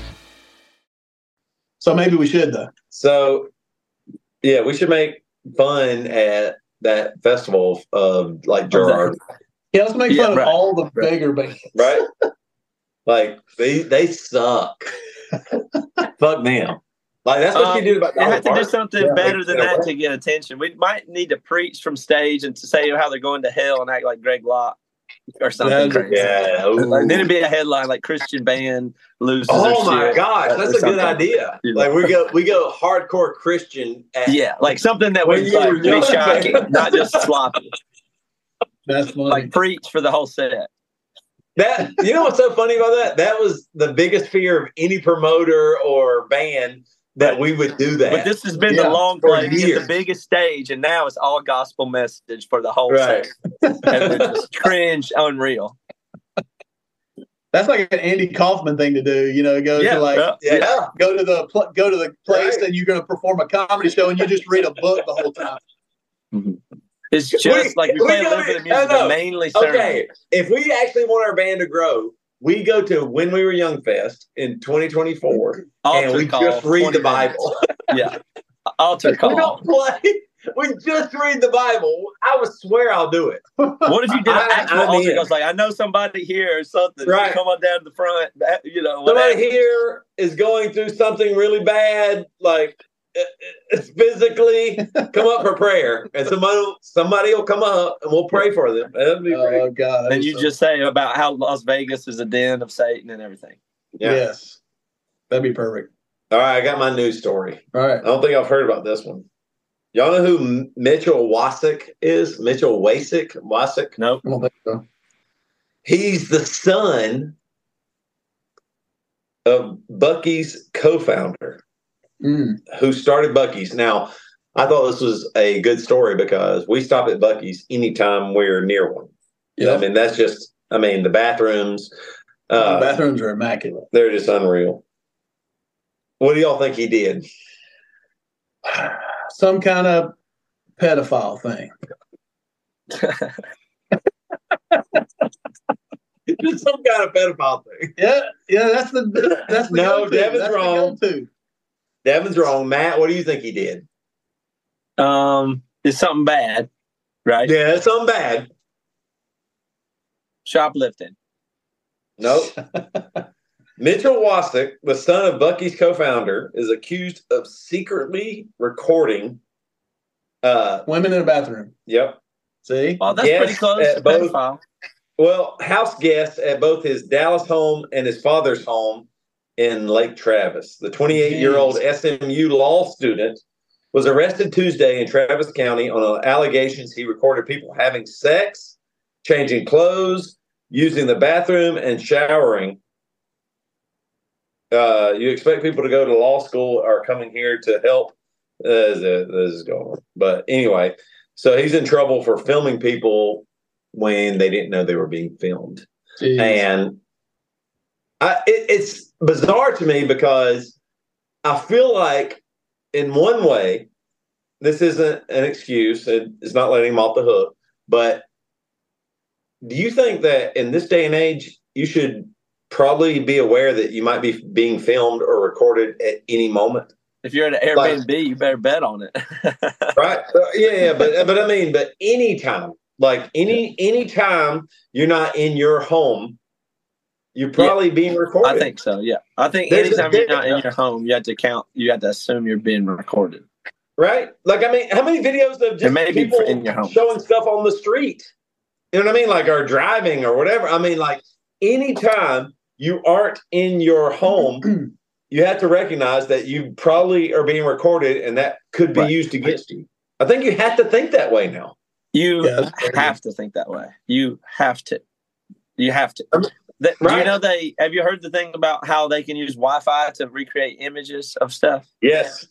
Speaker 2: So maybe we should though.
Speaker 1: So, yeah, we should make fun at that festival of like Gerard,
Speaker 2: Yeah, let's make
Speaker 3: Yeah,
Speaker 2: fun
Speaker 3: right.
Speaker 2: of all the
Speaker 3: Right.
Speaker 2: bigger bands.
Speaker 1: right? like they they suck. Fuck them. Like that's what
Speaker 3: Um,
Speaker 1: you do about
Speaker 3: They have to do something
Speaker 2: Yeah,
Speaker 3: better than that
Speaker 1: right.
Speaker 3: to get attention. We might need to preach from stage and to say how they're going to hell and act like Greg Locke or something
Speaker 2: That's-
Speaker 3: crazy.
Speaker 1: Yeah.
Speaker 3: Like, then it'd be a headline like Christian band loses. their
Speaker 1: Oh my
Speaker 3: shit,
Speaker 1: gosh, that's a good idea.
Speaker 3: Yeah.
Speaker 1: Like we go we go hardcore Christian. At,
Speaker 3: Yeah, like something that would like, be shocking, not just sloppy.
Speaker 2: That's funny.
Speaker 3: Like preach for the whole set.
Speaker 1: That you know what's so funny about that? That was the biggest fear of any promoter or band that we would do that.
Speaker 3: But this has been
Speaker 2: Yeah,
Speaker 3: the long
Speaker 1: for
Speaker 3: play. We the biggest stage, and now it's all gospel message for the whole
Speaker 1: right.
Speaker 3: set. And it's just cringe, unreal.
Speaker 2: That's like an Andy Kaufman thing to do. You know, go
Speaker 3: Yeah,
Speaker 2: to like
Speaker 3: yeah.
Speaker 1: Yeah.
Speaker 2: go to the pl- go to the place
Speaker 1: Right.
Speaker 2: and you're going to perform a comedy show and you just read a book the whole time.
Speaker 3: It's just
Speaker 1: We-
Speaker 3: like we
Speaker 1: we
Speaker 3: play a
Speaker 1: go-
Speaker 3: little bit of music, but mainly sermon.
Speaker 1: Okay. If we actually want our band to grow, we go to when we were young fest in 2024
Speaker 3: Altar
Speaker 1: and we
Speaker 3: call,
Speaker 1: just read the Bible.
Speaker 3: Yeah, altar call.
Speaker 1: we don't play. We just read the Bible. I would swear I'll do it.
Speaker 3: What if you did an
Speaker 1: I-
Speaker 3: actual
Speaker 1: I'm
Speaker 3: altar call? It's like I know somebody here or something.
Speaker 1: Right.
Speaker 3: Come on down to the front. You know,
Speaker 1: Somebody here is going through something really bad, like physically. Come up for prayer, and somebody somebody will come up and we'll pray for them. That'd be oh, great.
Speaker 2: Oh God!
Speaker 3: Then you just say about how Las Vegas is a den of Satan and everything.
Speaker 1: Yeah.
Speaker 2: yes, that'd be perfect.
Speaker 1: All right, I got my news story.
Speaker 2: All right.
Speaker 1: I don't think I've heard about this one. Y'all know who Mitchell Wasek is? Mitchell Wasek? Wasek?
Speaker 3: Nope.
Speaker 2: I don't think so.
Speaker 1: He's the son of Buc-ee's co-founder
Speaker 2: Mm.
Speaker 1: who started Buc-ee's. Now, I thought this was a good story because we stop at Buc-ee's anytime we're near one.
Speaker 2: Yeah,
Speaker 1: I mean, that's just, I mean, the bathrooms,
Speaker 2: the
Speaker 1: uh,
Speaker 2: bathrooms are immaculate.
Speaker 1: they're just unreal. What do y'all think he did?
Speaker 2: Some kind of pedophile thing.
Speaker 1: Just some kind of pedophile thing.
Speaker 2: Yeah, yeah. That's the that's the
Speaker 1: No. Devin's
Speaker 2: the
Speaker 1: wrong.
Speaker 2: go-to.
Speaker 1: Devin's wrong. Matt, what do you think he did?
Speaker 3: Um, it's something bad, right?
Speaker 1: Yeah, it's something bad.
Speaker 3: Shoplifting.
Speaker 1: Nope. Mitchell Wasek, the son of Buc-ee's co-founder, is accused of secretly recording. Uh,
Speaker 2: Women in a bathroom.
Speaker 1: yep.
Speaker 2: See?
Speaker 3: Well, that's
Speaker 1: Yes,
Speaker 3: pretty close to
Speaker 1: both-
Speaker 3: pedophile.
Speaker 1: Well, house guests at both his Dallas home and his father's home in Lake Travis. The 28 year old SMU law student was arrested Tuesday in Travis County on allegations he recorded people having sex, changing clothes, using the bathroom, and showering. Uh, you expect people to go to law school or coming here to help? Uh, this is going. But anyway, so he's in trouble for filming people when they didn't know they were being filmed.
Speaker 2: Jeez.
Speaker 1: And I, it, it's bizarre to me because I feel like, in one way, this isn't an excuse. and It's not letting him off the hook. But do you think that in this day and age, you should probably be aware that you might be being filmed or recorded at any moment?
Speaker 3: If you're at an
Speaker 1: Like-
Speaker 3: Airbnb, you better bet on it.
Speaker 1: right yeah yeah but but i mean but anytime like any anytime you're not in your home you're probably being recorded
Speaker 3: I think so. Yeah, I think
Speaker 1: There's a-
Speaker 3: anytime you're not in your home, you have to count. You have to assume you're being recorded.
Speaker 1: right like i mean how many videos of
Speaker 3: It
Speaker 1: just people
Speaker 3: in your home.
Speaker 1: showing stuff on the street you know what i mean like or driving or whatever i mean like anytime you aren't in your home you have to recognize that you probably are being recorded and that could be
Speaker 3: Right.
Speaker 1: used against you i think you have to think that way now
Speaker 3: You
Speaker 2: Yeah,
Speaker 3: have to think that way. You have to. You have to. That- Do you know they? Have you heard the thing about how they can use Wi-Fi to recreate images of stuff?
Speaker 1: yes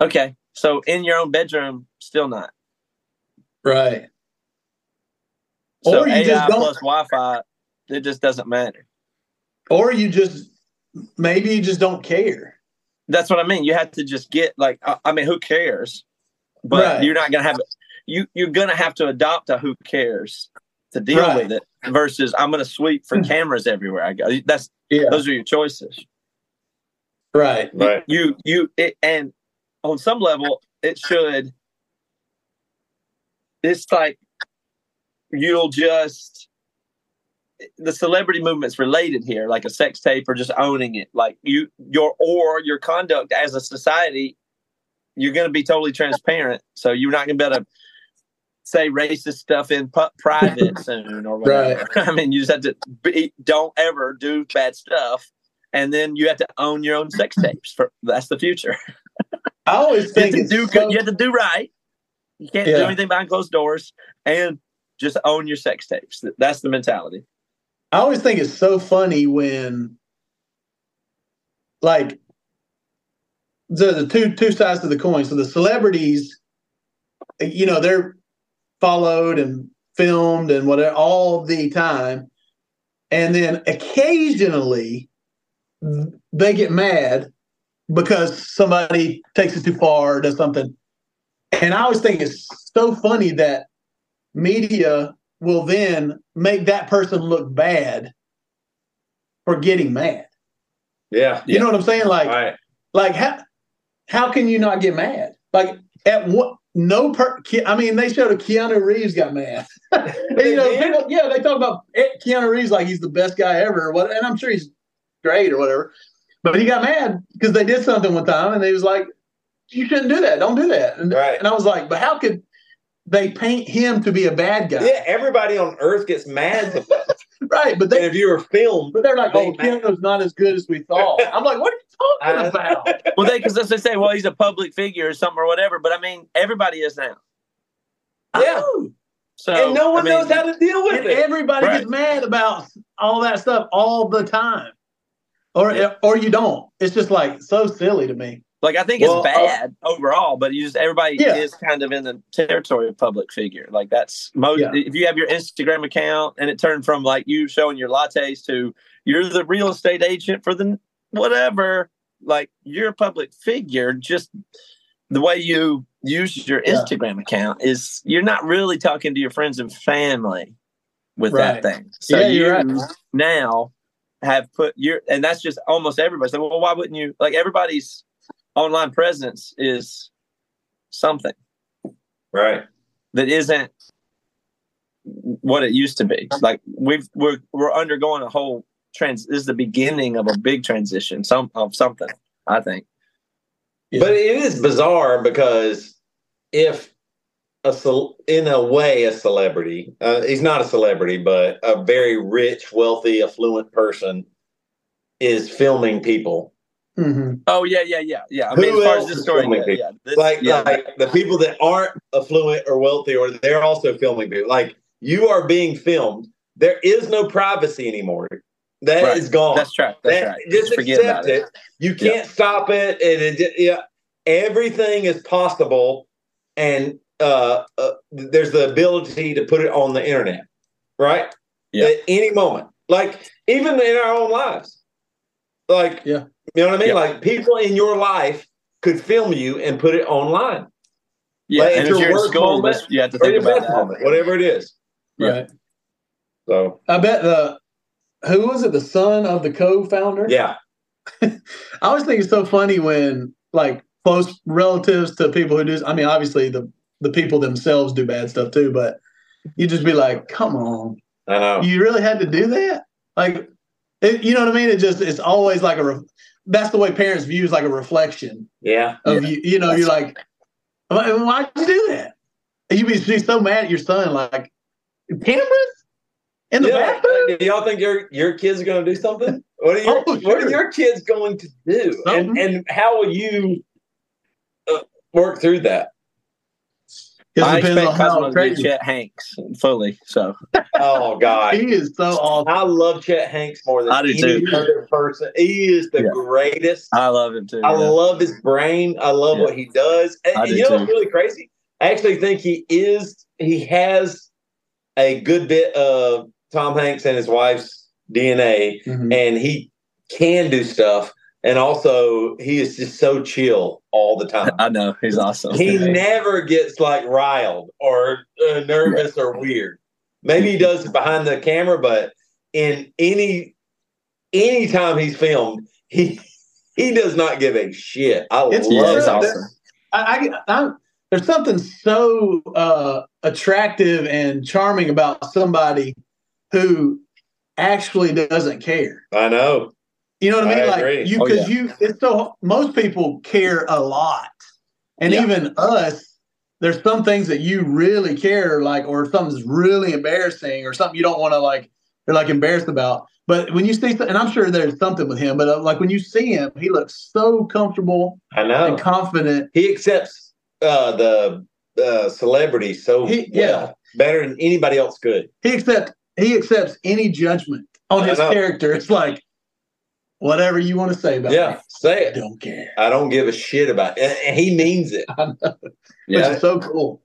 Speaker 3: Okay, so in your own bedroom, still not.
Speaker 2: right.
Speaker 3: So
Speaker 2: Or you
Speaker 3: AI
Speaker 2: just don't-
Speaker 3: plus Wi-Fi, it just doesn't matter.
Speaker 2: Or you just maybe you just don't care.
Speaker 3: That's what I mean. You have to just get like. I I mean, who cares? But
Speaker 2: Right.
Speaker 3: you're not gonna have you. You're gonna have to adopt a who cares to deal
Speaker 2: Right.
Speaker 3: with it versus I'm gonna sweep for hmm. cameras everywhere I go. That's
Speaker 2: Yeah.
Speaker 3: those are your choices.
Speaker 2: Right.
Speaker 1: right
Speaker 3: you you it, and on some level it should it's like you'll just the celebrity movement's related here like a sex tape or just owning it like you your or your conduct as a society you're going to be totally transparent so you're not going to be able to say racist stuff in pu- private soon or whatever i mean you just have to be don't ever do bad stuff and then you have to own your own sex tapes for that's the future
Speaker 2: I always
Speaker 3: you have,
Speaker 2: think
Speaker 3: to do,
Speaker 2: so-
Speaker 3: you have to do right. You can't do anything behind closed doors and just own your sex tapes. That's the mentality.
Speaker 2: I always think it's so funny when, like, the, the two two sides of the coin. So the celebrities, you know, they're followed and filmed and whatever all the time, and then occasionally they get mad because somebody takes it too far or does something. And I always think it's so funny that media will then make that person look bad for getting mad.
Speaker 1: yeah
Speaker 2: You know what I'm saying? Like,
Speaker 1: right
Speaker 2: like how how can you not get mad? Like at what? No per. I mean, they showed a Keanu Reeves got mad. And, you know, people- yeah, they talk about Keanu Reeves like he's the best guy ever. or What? And I'm sure he's great or whatever. But he got mad because they did something one time, and he was like, "You shouldn't do that. Don't do that." And,
Speaker 1: Right.
Speaker 2: and I was like, "But how could they paint him to be a bad guy?"
Speaker 1: Yeah, everybody on earth gets mad. sometimes.
Speaker 2: Right. But
Speaker 1: and if you were filmed,
Speaker 2: But they're like,
Speaker 1: They
Speaker 2: oh, Keanu's not as good as we thought. I'm like, what are you talking about?
Speaker 3: Well, they because they say, well, he's a public figure or something or whatever. But I mean, everybody is now.
Speaker 1: yeah,
Speaker 3: So
Speaker 1: and no one
Speaker 3: I mean,
Speaker 1: knows how to deal with
Speaker 2: And
Speaker 1: it.
Speaker 2: everybody
Speaker 3: Right.
Speaker 2: gets mad about all that stuff all the time. Or or you don't. It's just like so silly to me.
Speaker 3: Like I think
Speaker 1: Well,
Speaker 3: it's bad overall, but you just everybody
Speaker 2: Yeah.
Speaker 3: is kind of in the territory of public figure. Like that's most.
Speaker 2: Yeah.
Speaker 3: If you have your Instagram account and it turned from like you showing your lattes to you're the real estate agent for the whatever, like you're a public figure. Just the way you use your
Speaker 2: Yeah.
Speaker 3: Instagram account is you're not really talking to your friends and family with
Speaker 2: Right.
Speaker 3: that thing. So
Speaker 2: Yeah,
Speaker 3: you
Speaker 2: right.
Speaker 3: now have put your and that's just almost everybody. So well, why wouldn't you like everybody's online presence is something
Speaker 1: right.
Speaker 3: that isn't what it used to be. Like we've we're we're undergoing a whole trans. This is the beginning of a big transition. Some of something. I think.
Speaker 2: Yeah.
Speaker 1: But it is bizarre because if a cel- in a way a celebrity, uh, he's not a celebrity, but a very rich, wealthy, affluent person is filming people.
Speaker 2: Mhm.
Speaker 3: Oh yeah, yeah, yeah, yeah. I
Speaker 1: Who
Speaker 3: mean, as far as
Speaker 1: else
Speaker 3: this story, yeah, yeah, this,
Speaker 1: like
Speaker 3: yeah,
Speaker 1: like the people that aren't affluent or wealthy, or they're also filming people. Like you are being filmed. There is no privacy anymore. That is
Speaker 3: Right.
Speaker 1: gone.
Speaker 3: that's right. That's
Speaker 1: That-
Speaker 3: right.
Speaker 1: Just
Speaker 3: forget
Speaker 1: accept
Speaker 3: about
Speaker 1: it. You can't stop it. And it, ju- yeah, everything is possible, and uh, uh, there's the ability to put it on the internet, right?
Speaker 3: Yeah.
Speaker 1: At any moment, like even in our own lives, like
Speaker 2: Yeah.
Speaker 1: You know what I mean.
Speaker 3: Yeah.
Speaker 1: Like people in your life could film you and put it online,
Speaker 3: Yeah,
Speaker 1: Like,
Speaker 3: and
Speaker 1: it's
Speaker 3: if
Speaker 1: your
Speaker 3: you're in
Speaker 1: worst
Speaker 3: school,
Speaker 1: moment
Speaker 3: this, you have to think about
Speaker 1: best
Speaker 3: that.
Speaker 1: moment, whatever it is.
Speaker 3: Yeah.
Speaker 2: Right.
Speaker 1: So
Speaker 2: I bet the who was it? The son of the co-founder.
Speaker 1: yeah,
Speaker 2: I always think it's so funny when like close relatives to people who do. I mean, obviously the the people themselves do bad stuff too, but you just be like, come on,
Speaker 1: I know.
Speaker 2: you really had to do that? Like, it, you know what I mean? It just it's always like a. Re- that's the way parents view is like a reflection
Speaker 1: Yeah,
Speaker 2: of you. You know, you're like, why- why'd you do that? And you be be so mad at your son, like cameras in the
Speaker 1: Yeah,
Speaker 2: bathroom.
Speaker 1: Do y'all think your your kids are going to do something? What are your
Speaker 2: Oh,
Speaker 1: What are your kids going to do? And and how will you uh, work through that?
Speaker 2: Just
Speaker 3: I
Speaker 2: depends
Speaker 3: expect
Speaker 2: on how
Speaker 3: Cosmo to be. Chet Hanks fully. So
Speaker 1: Oh God,
Speaker 2: He is so awesome.
Speaker 1: I love Chet Hanks more than
Speaker 3: I do
Speaker 1: any
Speaker 3: too.
Speaker 1: other person. He is the
Speaker 3: Yeah.
Speaker 1: greatest.
Speaker 3: I love him too.
Speaker 1: I
Speaker 3: yeah.
Speaker 1: love his brain. I love
Speaker 3: Yeah.
Speaker 1: what he does. And
Speaker 3: I do
Speaker 1: you know
Speaker 3: too.
Speaker 1: what's really crazy? I actually think he is. He has a good bit of Tom Hanks and his wife's DNA,
Speaker 2: Mhm.
Speaker 1: and he can do stuff. And also, he is just so chill all the time.
Speaker 3: I know he's awesome.
Speaker 1: He never gets like riled or uh, nervous or weird. Maybe he does it behind the camera, but in any any time he's filmed, he he does not give a shit. I
Speaker 2: It's
Speaker 1: love
Speaker 3: he's
Speaker 1: it.
Speaker 3: awesome.
Speaker 2: I, I, I, there's something so uh, attractive and charming about somebody who actually doesn't care.
Speaker 1: I know.
Speaker 2: You know what I
Speaker 1: I
Speaker 2: mean? like
Speaker 1: agree.
Speaker 2: you,
Speaker 3: Oh,
Speaker 2: because
Speaker 3: yeah.
Speaker 2: you, it's so most people care a lot, and
Speaker 3: Yeah.
Speaker 2: even us. There's some things that you really care, like, or something's really embarrassing, or something you don't want to like. You're like embarrassed about. But when you see, and I'm sure there's something with him, but uh, like when you see him, he looks so comfortable
Speaker 1: I know.
Speaker 2: and confident.
Speaker 1: He accepts uh, the uh, celebrity so
Speaker 2: He-
Speaker 1: well,
Speaker 2: yeah.
Speaker 1: better than anybody else could.
Speaker 2: he accept he accepts any judgment on
Speaker 1: I
Speaker 2: his
Speaker 1: know.
Speaker 2: character. It's like whatever you want to say about it.
Speaker 1: Yeah,
Speaker 2: me,
Speaker 1: say
Speaker 2: I
Speaker 1: it.
Speaker 2: don't care.
Speaker 1: I don't give a shit about it. And- and he means it.
Speaker 2: Which
Speaker 1: Yeah.
Speaker 2: is so cool.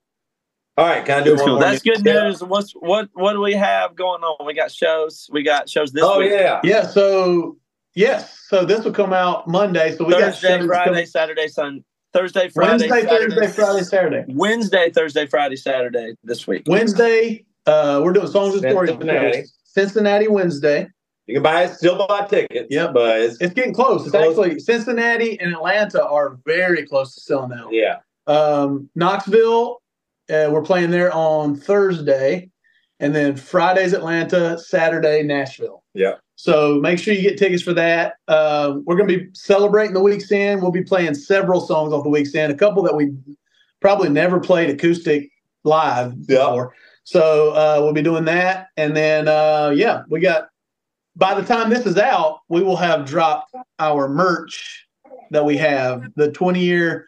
Speaker 1: All right, can I do
Speaker 3: That's
Speaker 1: one
Speaker 3: cool.
Speaker 1: more
Speaker 3: That's good
Speaker 1: Yeah.
Speaker 3: news. What's what what do we have going on? We got shows. We got shows this week.
Speaker 1: Oh
Speaker 3: week.
Speaker 1: yeah.
Speaker 2: Yeah. So yes. So this will come out Monday. So we got
Speaker 3: Thursday,
Speaker 2: shows
Speaker 3: Friday,
Speaker 2: coming-
Speaker 3: Saturday, Sun. Thursday, Friday,
Speaker 2: Wednesday,
Speaker 3: Saturday,
Speaker 2: Thursday, Friday, Saturday.
Speaker 3: Wednesday, Thursday, Friday, Saturday this week.
Speaker 2: Wednesday, uh, we're doing songs and stories.
Speaker 1: Cincinnati.
Speaker 2: Cincinnati Wednesday.
Speaker 1: You can buy it, still buy tickets.
Speaker 2: Yep.
Speaker 1: but it's,
Speaker 2: It's getting close. It's
Speaker 1: Close.
Speaker 2: actually Cincinnati and Atlanta are very close to selling out.
Speaker 1: yeah.
Speaker 2: Um, Knoxville, uh, we're playing there on Thursday, and then Friday's Atlanta, Saturday Nashville.
Speaker 1: Yeah.
Speaker 2: So make sure you get tickets for that. Um, we're going to be celebrating the Weak's End. We'll be playing several songs off the Weak's End, a couple that we probably never played acoustic live
Speaker 1: Yeah.
Speaker 2: before. So uh, we'll be doing that, and then uh, yeah, we got. By the time this is out, we will have dropped our merch that we have the 20 year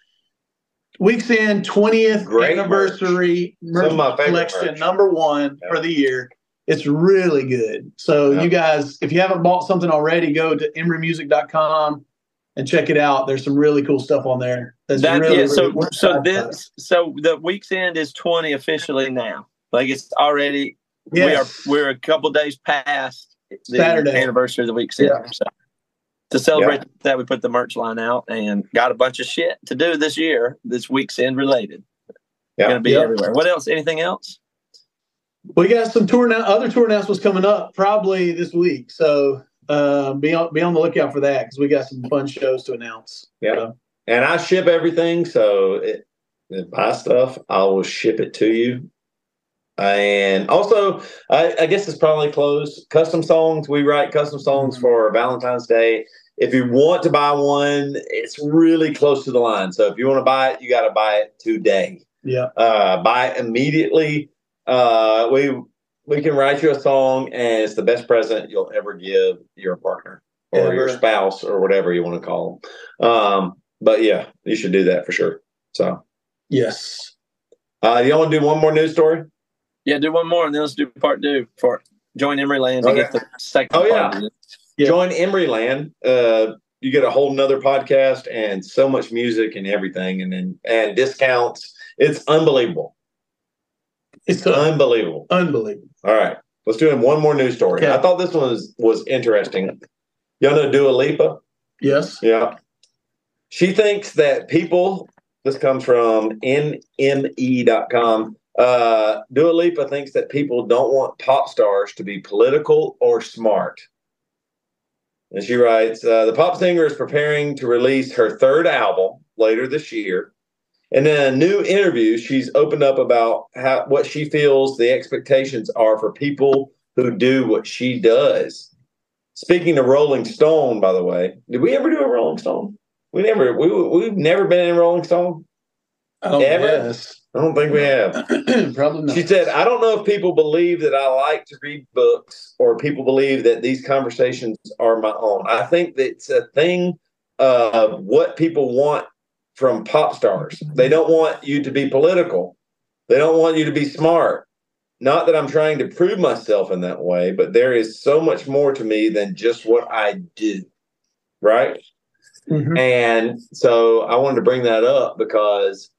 Speaker 2: Weak's End 20th
Speaker 1: Great
Speaker 2: anniversary merch,
Speaker 1: Some of my favorite
Speaker 2: collection
Speaker 1: merch.
Speaker 2: number one
Speaker 1: Yeah.
Speaker 2: for the year. It's really good. So
Speaker 1: Yeah.
Speaker 2: you guys, if you haven't bought something already, go to emerymusic.com and check it out. There's some really cool stuff on there. That's
Speaker 3: That,
Speaker 2: really,
Speaker 3: yeah, so
Speaker 2: really-
Speaker 3: so
Speaker 2: excited about it.
Speaker 3: this so the Weak's End is twenty officially now. Like it's already
Speaker 2: Yes.
Speaker 3: we are we're a couple days past the
Speaker 2: Saturday.
Speaker 3: anniversary of the Weak's End.
Speaker 2: Yeah.
Speaker 3: So to celebrate that, we put the merch line out and got a bunch of shit to do this year. This Weak's End related.
Speaker 1: Yeah.
Speaker 3: Going to be
Speaker 2: Yeah.
Speaker 3: everywhere. What else? Anything else?
Speaker 2: We got some tour now, other tour announcements coming up probably this week. So uh, be on be on the lookout for that because we got some fun shows to announce.
Speaker 1: Yeah.
Speaker 2: So,
Speaker 1: And I ship everything, so it, if buy stuff, I will ship it to you. And also, I, I guess it's probably closed. Custom songs. We write custom songs
Speaker 2: Mhm.
Speaker 1: for Valentine's Day. If you want to buy one, it's really close to the line. So if you want to buy it, you got to buy it today.
Speaker 2: Yeah.
Speaker 1: Uh, buy it immediately. Uh, we we can write you a song, and it's the best present you'll ever give your partner or your spouse or whatever you want to call them. Um, but yeah, you should do that for sure. So,
Speaker 2: Yes.
Speaker 1: uh, you want to do one more news story?
Speaker 3: Yeah, do one more and then let's do part two for join Emery Land to
Speaker 1: Okay.
Speaker 3: get the second
Speaker 1: Oh, yeah.
Speaker 2: Yeah.
Speaker 1: Join Emery Land. Uh, you get a whole nother podcast and so much music and everything, and then and discounts. It's unbelievable.
Speaker 2: It's
Speaker 1: Unbelievable.
Speaker 2: unbelievable.
Speaker 1: All right, let's do one more news story.
Speaker 2: Okay.
Speaker 1: I thought this one was was interesting. Y'all know Dua Lipa?
Speaker 2: Yes.
Speaker 1: Yeah. She thinks that people, this comes from NME.com. Uh, Dua Lipa thinks that people don't want pop stars to be political or smart. And she writes uh, The pop singer is preparing to release her third album later this year. And in a new interview, she's opened up about how what she feels the expectations are for people who do what she does. Speaking of Rolling Stone, by the way, did we ever do a Rolling Stone? We never. We we've never been in Rolling Stone.
Speaker 2: I don't
Speaker 1: Ever?
Speaker 2: guess.
Speaker 1: I don't think we have.
Speaker 2: Probably not.
Speaker 1: She said, "I don't know if people believe that I like to read books, or people believe that these conversations are my own. I think that it's a thing of what people want from pop stars. They don't want you to be political. They don't want you to be smart. Not that I'm trying to prove myself in that way, but there is so much more to me than just what I do." Right.
Speaker 2: Mhm.
Speaker 1: And so I wanted to bring that up because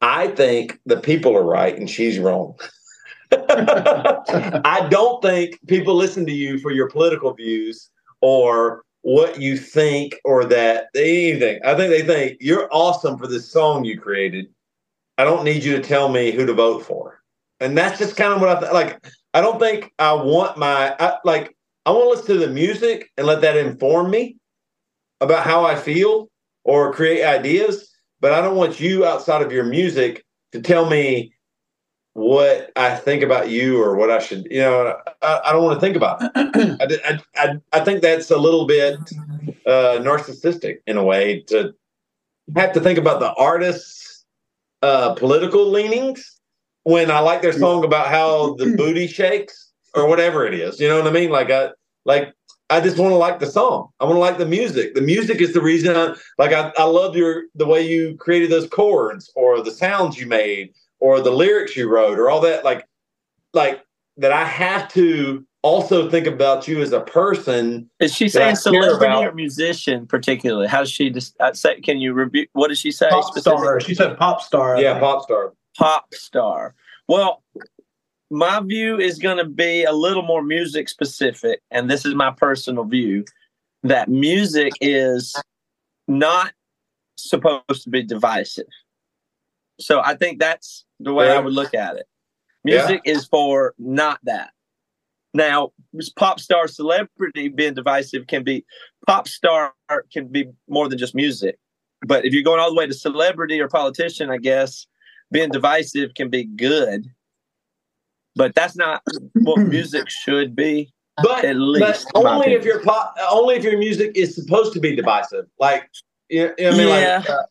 Speaker 1: I think the people are right and she's wrong. I don't think people listen to you for your political views or what you think or that anything. I think they think you're awesome for this song you created. I don't need you to tell me who to vote for. And that's just kind of what I th- like. I don't think I want my I, like. I want to listen to the music and let that inform me about how I feel or create ideas. But I don't want you outside of your music to tell me what I think about you or what I should. You know, I, I don't want to think about it. I, I, I, think that's a little bit uh, narcissistic in a way to have to think about the artist's uh, political leanings when I like their song about how the booty shakes or whatever it is. You know what I mean? Like I like I just want to like the song. I want to like the music. The music is the reason. I, like I, I love your the way you created those chords or the sounds you made or the lyrics you wrote or all that. Like like that. I have to also think about you as a person.
Speaker 3: Is she saying
Speaker 1: care
Speaker 3: celebrity
Speaker 1: about.
Speaker 3: or musician particularly? How does she just uh, say? Can you review? What does she say?
Speaker 2: pop star. She said pop star.
Speaker 1: Yeah, pop star.
Speaker 3: pop star. Well, my view is going to be a little more music specific, and this is my personal view that music is not supposed to be divisive. So I think that's the way I would look at it. Music is for not that. Now, pop star celebrity being divisive can be pop star can be more than just music. But if you're going all the way to celebrity or politician, I guess being divisive can be good. But that's not what music should be.
Speaker 1: But,
Speaker 3: At least, in my
Speaker 1: only if your pop, only if your music is supposed to be divisive. Like, you know, I mean,
Speaker 3: Yeah.
Speaker 1: like, uh,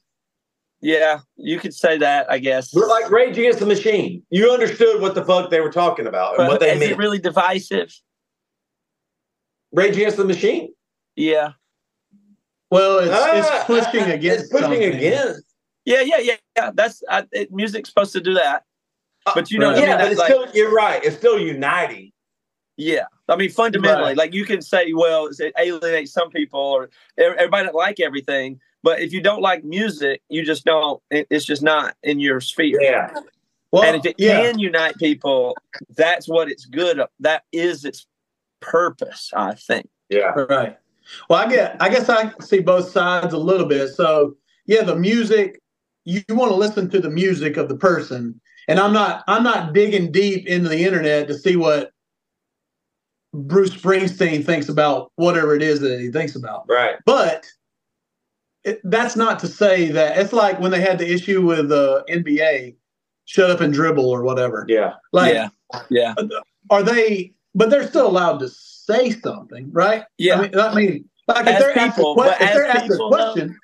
Speaker 3: Yeah, you could say that, I guess.
Speaker 1: we're like Rage Against the Machine. You understood what the fuck they were talking about and
Speaker 3: But
Speaker 1: what they
Speaker 3: is
Speaker 1: meant.
Speaker 3: it really divisive?
Speaker 1: Rage Against the Machine.
Speaker 3: Yeah.
Speaker 2: Well, it's,
Speaker 1: Ah,
Speaker 2: it's pushing against.
Speaker 1: It's pushing
Speaker 2: something.
Speaker 1: against.
Speaker 3: Yeah, yeah, yeah, yeah. That's I, it, music's supposed to do that. Uh, but you know,
Speaker 2: Right.
Speaker 3: what I
Speaker 1: yeah,
Speaker 3: mean,
Speaker 1: but it's
Speaker 3: like,
Speaker 1: still. You're right. It's still uniting.
Speaker 3: yeah. I mean, fundamentally,
Speaker 2: Right.
Speaker 3: like you can say, well, it alienates some people, or everybody don't like everything. But if you don't like music, you just don't. It's just not in your sphere.
Speaker 1: Yeah.
Speaker 2: Well,
Speaker 3: and if it
Speaker 2: yeah.
Speaker 3: can unite people, that's what it's good. Of. That is its purpose, I think.
Speaker 1: Yeah.
Speaker 2: Right. Well, I get. I guess I see both sides a little bit. So yeah, the music. You, you want to listen to the music of the person, and I'm not. I'm not digging deep into the internet to see what Bruce Springsteen thinks about whatever it is that he thinks about.
Speaker 1: Right.
Speaker 2: But it, that's not to say that it's like when they had the issue with the NBA, shut up and dribble or whatever.
Speaker 1: Yeah.
Speaker 2: Like
Speaker 3: yeah, Yeah.
Speaker 2: Are they? But they're still allowed to say something, right?
Speaker 3: Yeah.
Speaker 2: I mean, I mean like if they're asked a que-
Speaker 3: but
Speaker 2: if they're
Speaker 3: as
Speaker 2: asked a
Speaker 3: people, though-
Speaker 2: question,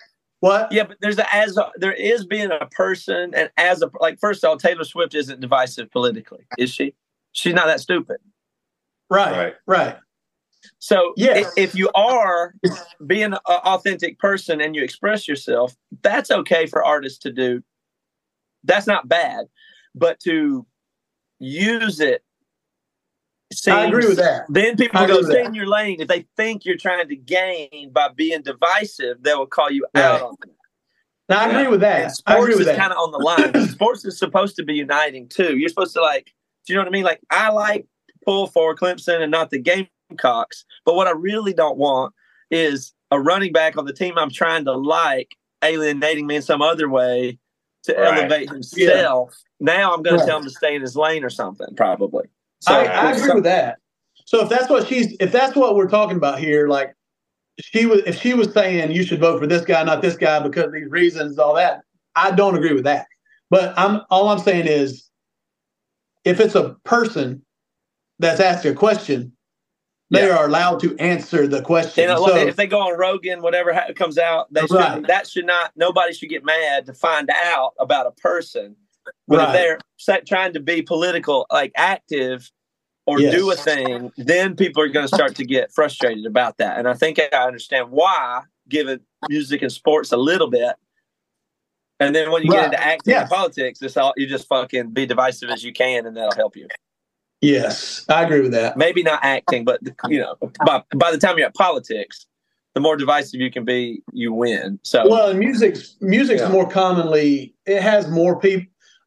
Speaker 2: what?
Speaker 3: Yeah, but there's a as a, there is being a person and as a like first of all, Taylor Swift isn't divisive politically, is she? She's not that stupid.
Speaker 2: Right,
Speaker 1: Right.
Speaker 2: right.
Speaker 3: So
Speaker 2: Yes.
Speaker 3: i- if you are being an authentic person and you express yourself, that's okay for artists to do. That's not bad, but to use it.
Speaker 2: I agree with that.
Speaker 3: Then people go stay in your lane. If they think you're trying to gain by being divisive, they will call you out on that.
Speaker 2: Now, I agree with
Speaker 3: And
Speaker 2: that. Agree
Speaker 3: sports is kind of on the line. sports is supposed to be uniting too. You're supposed to like, do you know what I mean? Like, I like pull for Clemson and not the Gamecocks, but what I really don't want is a running back on the team I'm trying to like alienating me in some other way to
Speaker 1: Right.
Speaker 3: elevate himself. Now I'm going
Speaker 2: Right.
Speaker 3: to tell him to stay in his lane or something, probably. So
Speaker 2: I, I agree with that. So if that's what she's, if that's what we're talking about here, like she was, if she was saying you should vote for this guy, not this guy because these reasons, all that, I don't agree with that. But I'm all I'm saying is, if it's a person that's asked a question, they
Speaker 3: Yeah.
Speaker 2: are allowed to answer the question.
Speaker 3: And
Speaker 2: So,
Speaker 3: if they go on Rogan, whatever ha- comes out, they should,
Speaker 2: Right.
Speaker 3: that should not. Nobody should get mad to find out about a person. But if they're sa- trying to be political, like active, or do a thing, then people are going to start to get frustrated about that. And I think I understand why, given music and sports a little bit. And then when you
Speaker 2: Right.
Speaker 3: get into acting
Speaker 2: Yes.
Speaker 3: and politics, it's all you just fucking be divisive as you can, and that'll help you.
Speaker 2: yes, I agree with that.
Speaker 3: maybe not acting, but you know, by, by the time you're at politics, the more divisive you can be, you win. So
Speaker 2: Well, music's music's
Speaker 1: Yeah.
Speaker 2: more commonly it has more people.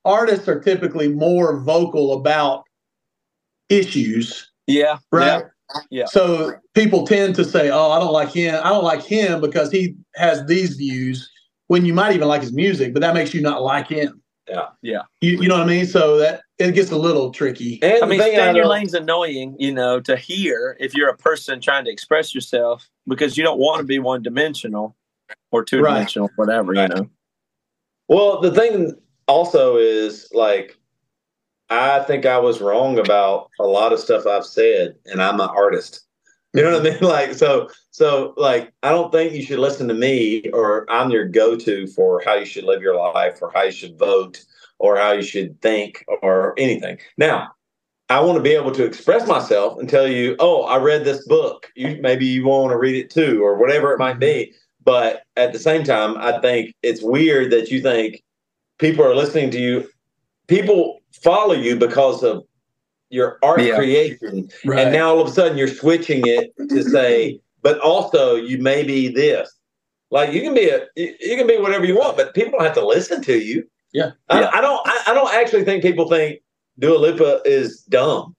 Speaker 2: Artists are typically more vocal about issues,
Speaker 3: yeah,
Speaker 2: right?
Speaker 3: Yeah.
Speaker 2: So people tend to say, "Oh, I don't like him. I don't like him because he has these views." When you might even like his music, but that makes you not like him.
Speaker 1: Yeah.
Speaker 3: Yeah.
Speaker 2: You, you know what I mean? So that it gets a little tricky.
Speaker 1: And
Speaker 3: I mean,
Speaker 1: the thing
Speaker 3: your lane's annoying, you know, to hear if you're a person trying to express yourself because you don't want to be one dimensional or two dimensional, whatever, you know.
Speaker 1: Well, the thing also is like, I think I was wrong about a lot of stuff I've said, and I'm an artist. You know what I mean? Like, so, so, like, I don't think you should listen to me, or I'm your go-to for how you should live your life, or how you should vote, or how you should think, or anything. Now, I want to be able to express myself and tell you, oh, I read this book. You maybe you want to read it too, or whatever it might be. But at the same time, I think it's weird that you think people are listening to you. People follow you because of your art
Speaker 3: Yeah.
Speaker 1: creation,
Speaker 2: Right.
Speaker 1: and now all of a sudden you're switching it to say, but also you may be this. Like you can be a, you you can be whatever you want, but people don't have to listen to you.
Speaker 2: Yeah.
Speaker 1: I,
Speaker 3: Yeah.
Speaker 1: I don't. I, I don't actually think people think Dua Lipa is dumb.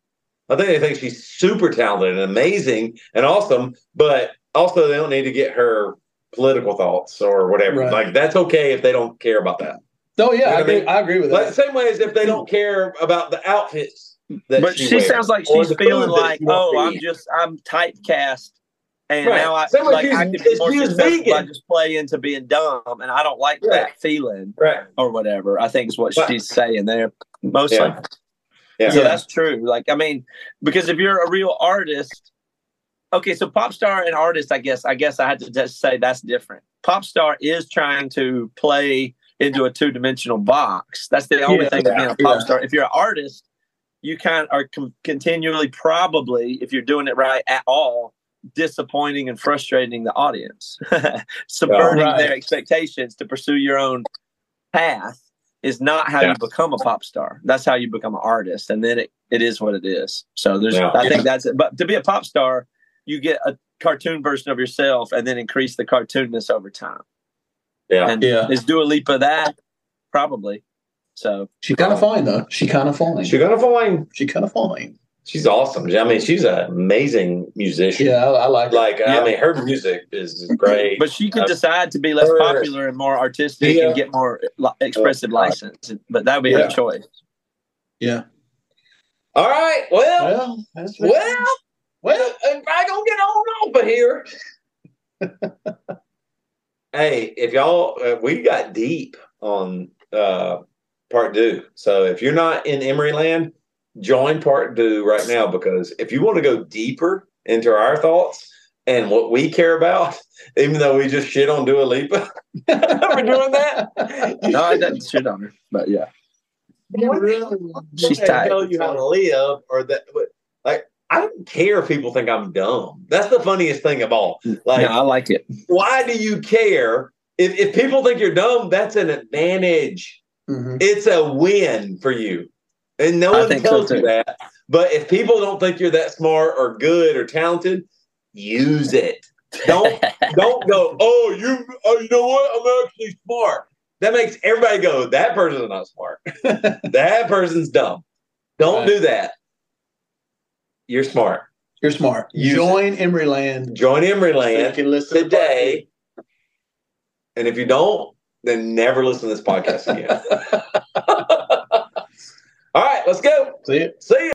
Speaker 1: I think they think she's super talented and amazing and awesome, but also they don't need to get her political thoughts or whatever.
Speaker 2: Right.
Speaker 1: Like that's okay if they don't care about that.
Speaker 2: Oh yeah,
Speaker 1: You know
Speaker 2: I
Speaker 1: what I
Speaker 2: agree.
Speaker 1: mean?
Speaker 2: I agree with
Speaker 1: Like
Speaker 2: that.
Speaker 1: same way as if they don't care about the outfits. That
Speaker 3: But
Speaker 1: she,
Speaker 3: she sounds like she's feeling like,
Speaker 1: she
Speaker 3: oh, I'm
Speaker 1: eat.
Speaker 3: just I'm typecast, and
Speaker 1: Right.
Speaker 3: now I
Speaker 1: Same
Speaker 3: like
Speaker 1: she's-
Speaker 3: I can be more successful by just play into being dumb, and I don't like
Speaker 1: Right.
Speaker 3: that feeling
Speaker 1: right.
Speaker 3: or whatever. I think is what
Speaker 1: Right.
Speaker 3: she's saying there mostly.
Speaker 1: Yeah. Yeah.
Speaker 3: So that's true. Like I mean, because if you're a real artist, okay, so pop star and artist, I guess I guess I had to just say that's different. Pop star is trying to play into a two dimensional box. That's the only
Speaker 2: Yeah,
Speaker 3: thing of being a pop
Speaker 2: yeah.
Speaker 3: star. If you're an artist, you kind of are com- continually probably, if you're doing it right at all, disappointing and frustrating the audience, subverting
Speaker 2: Right.
Speaker 3: their expectations to pursue your own path is not how
Speaker 1: Yeah.
Speaker 3: you become a pop star. That's how you become an artist, and then it, it is what it is. So there's,
Speaker 1: Yeah.
Speaker 3: I think that's it. But to be a pop star, you get a cartoon version of yourself, and then increase the cartoonness over time.
Speaker 1: Yeah.
Speaker 3: And
Speaker 2: Yeah.
Speaker 3: is Dua Lipa that? Probably. So
Speaker 2: She kind of fine though. She kind of fine.
Speaker 1: She's gonna find
Speaker 2: She kind of fine.
Speaker 1: she's awesome. I mean, she's an amazing musician.
Speaker 2: Yeah, I, I like.
Speaker 1: Like
Speaker 3: Yeah.
Speaker 1: I mean, her music is great.
Speaker 3: But she can
Speaker 1: Uh,
Speaker 3: decide to be less
Speaker 1: her-
Speaker 3: popular and more artistic
Speaker 1: Yeah.
Speaker 3: and get more li- expressive
Speaker 1: Oh,
Speaker 3: license. But that would be
Speaker 2: Yeah.
Speaker 3: her choice.
Speaker 2: Yeah.
Speaker 1: All right. Well,
Speaker 2: Well, that's
Speaker 1: well, well. If I gonna get on over here. hey, if y'all, uh, we got deep on uh, part two. So if you're not in Emery land, join part two right now because if you want to go deeper into our thoughts and what we care about, even though we just shit on Dua Lipa, we're doing that.
Speaker 3: No, I didn't shit on her, but yeah. She's
Speaker 1: They
Speaker 3: tight.
Speaker 1: Tell you how to live, or that. but, Like I don't care if people think I'm dumb. That's the funniest thing of all. Like,
Speaker 3: no, I like it.
Speaker 1: why do you care? If, if people think you're dumb, that's an advantage.
Speaker 2: Mhm.
Speaker 1: It's a win for you. And no one
Speaker 3: think so,
Speaker 1: tells you that. But if people don't think you're that smart or good or talented, use it. Don't don't go, oh, you oh, you know what? I'm actually smart. That makes everybody go, that person's not smart. that person's dumb. Don't
Speaker 2: Right.
Speaker 1: do that. You're smart.
Speaker 2: You're smart.
Speaker 1: Use
Speaker 2: Join Emery Land.
Speaker 1: Join Emery
Speaker 2: so you listen to
Speaker 1: today. And if you don't, then never listen to this podcast again. All right, let's go.
Speaker 2: See it.
Speaker 1: See you.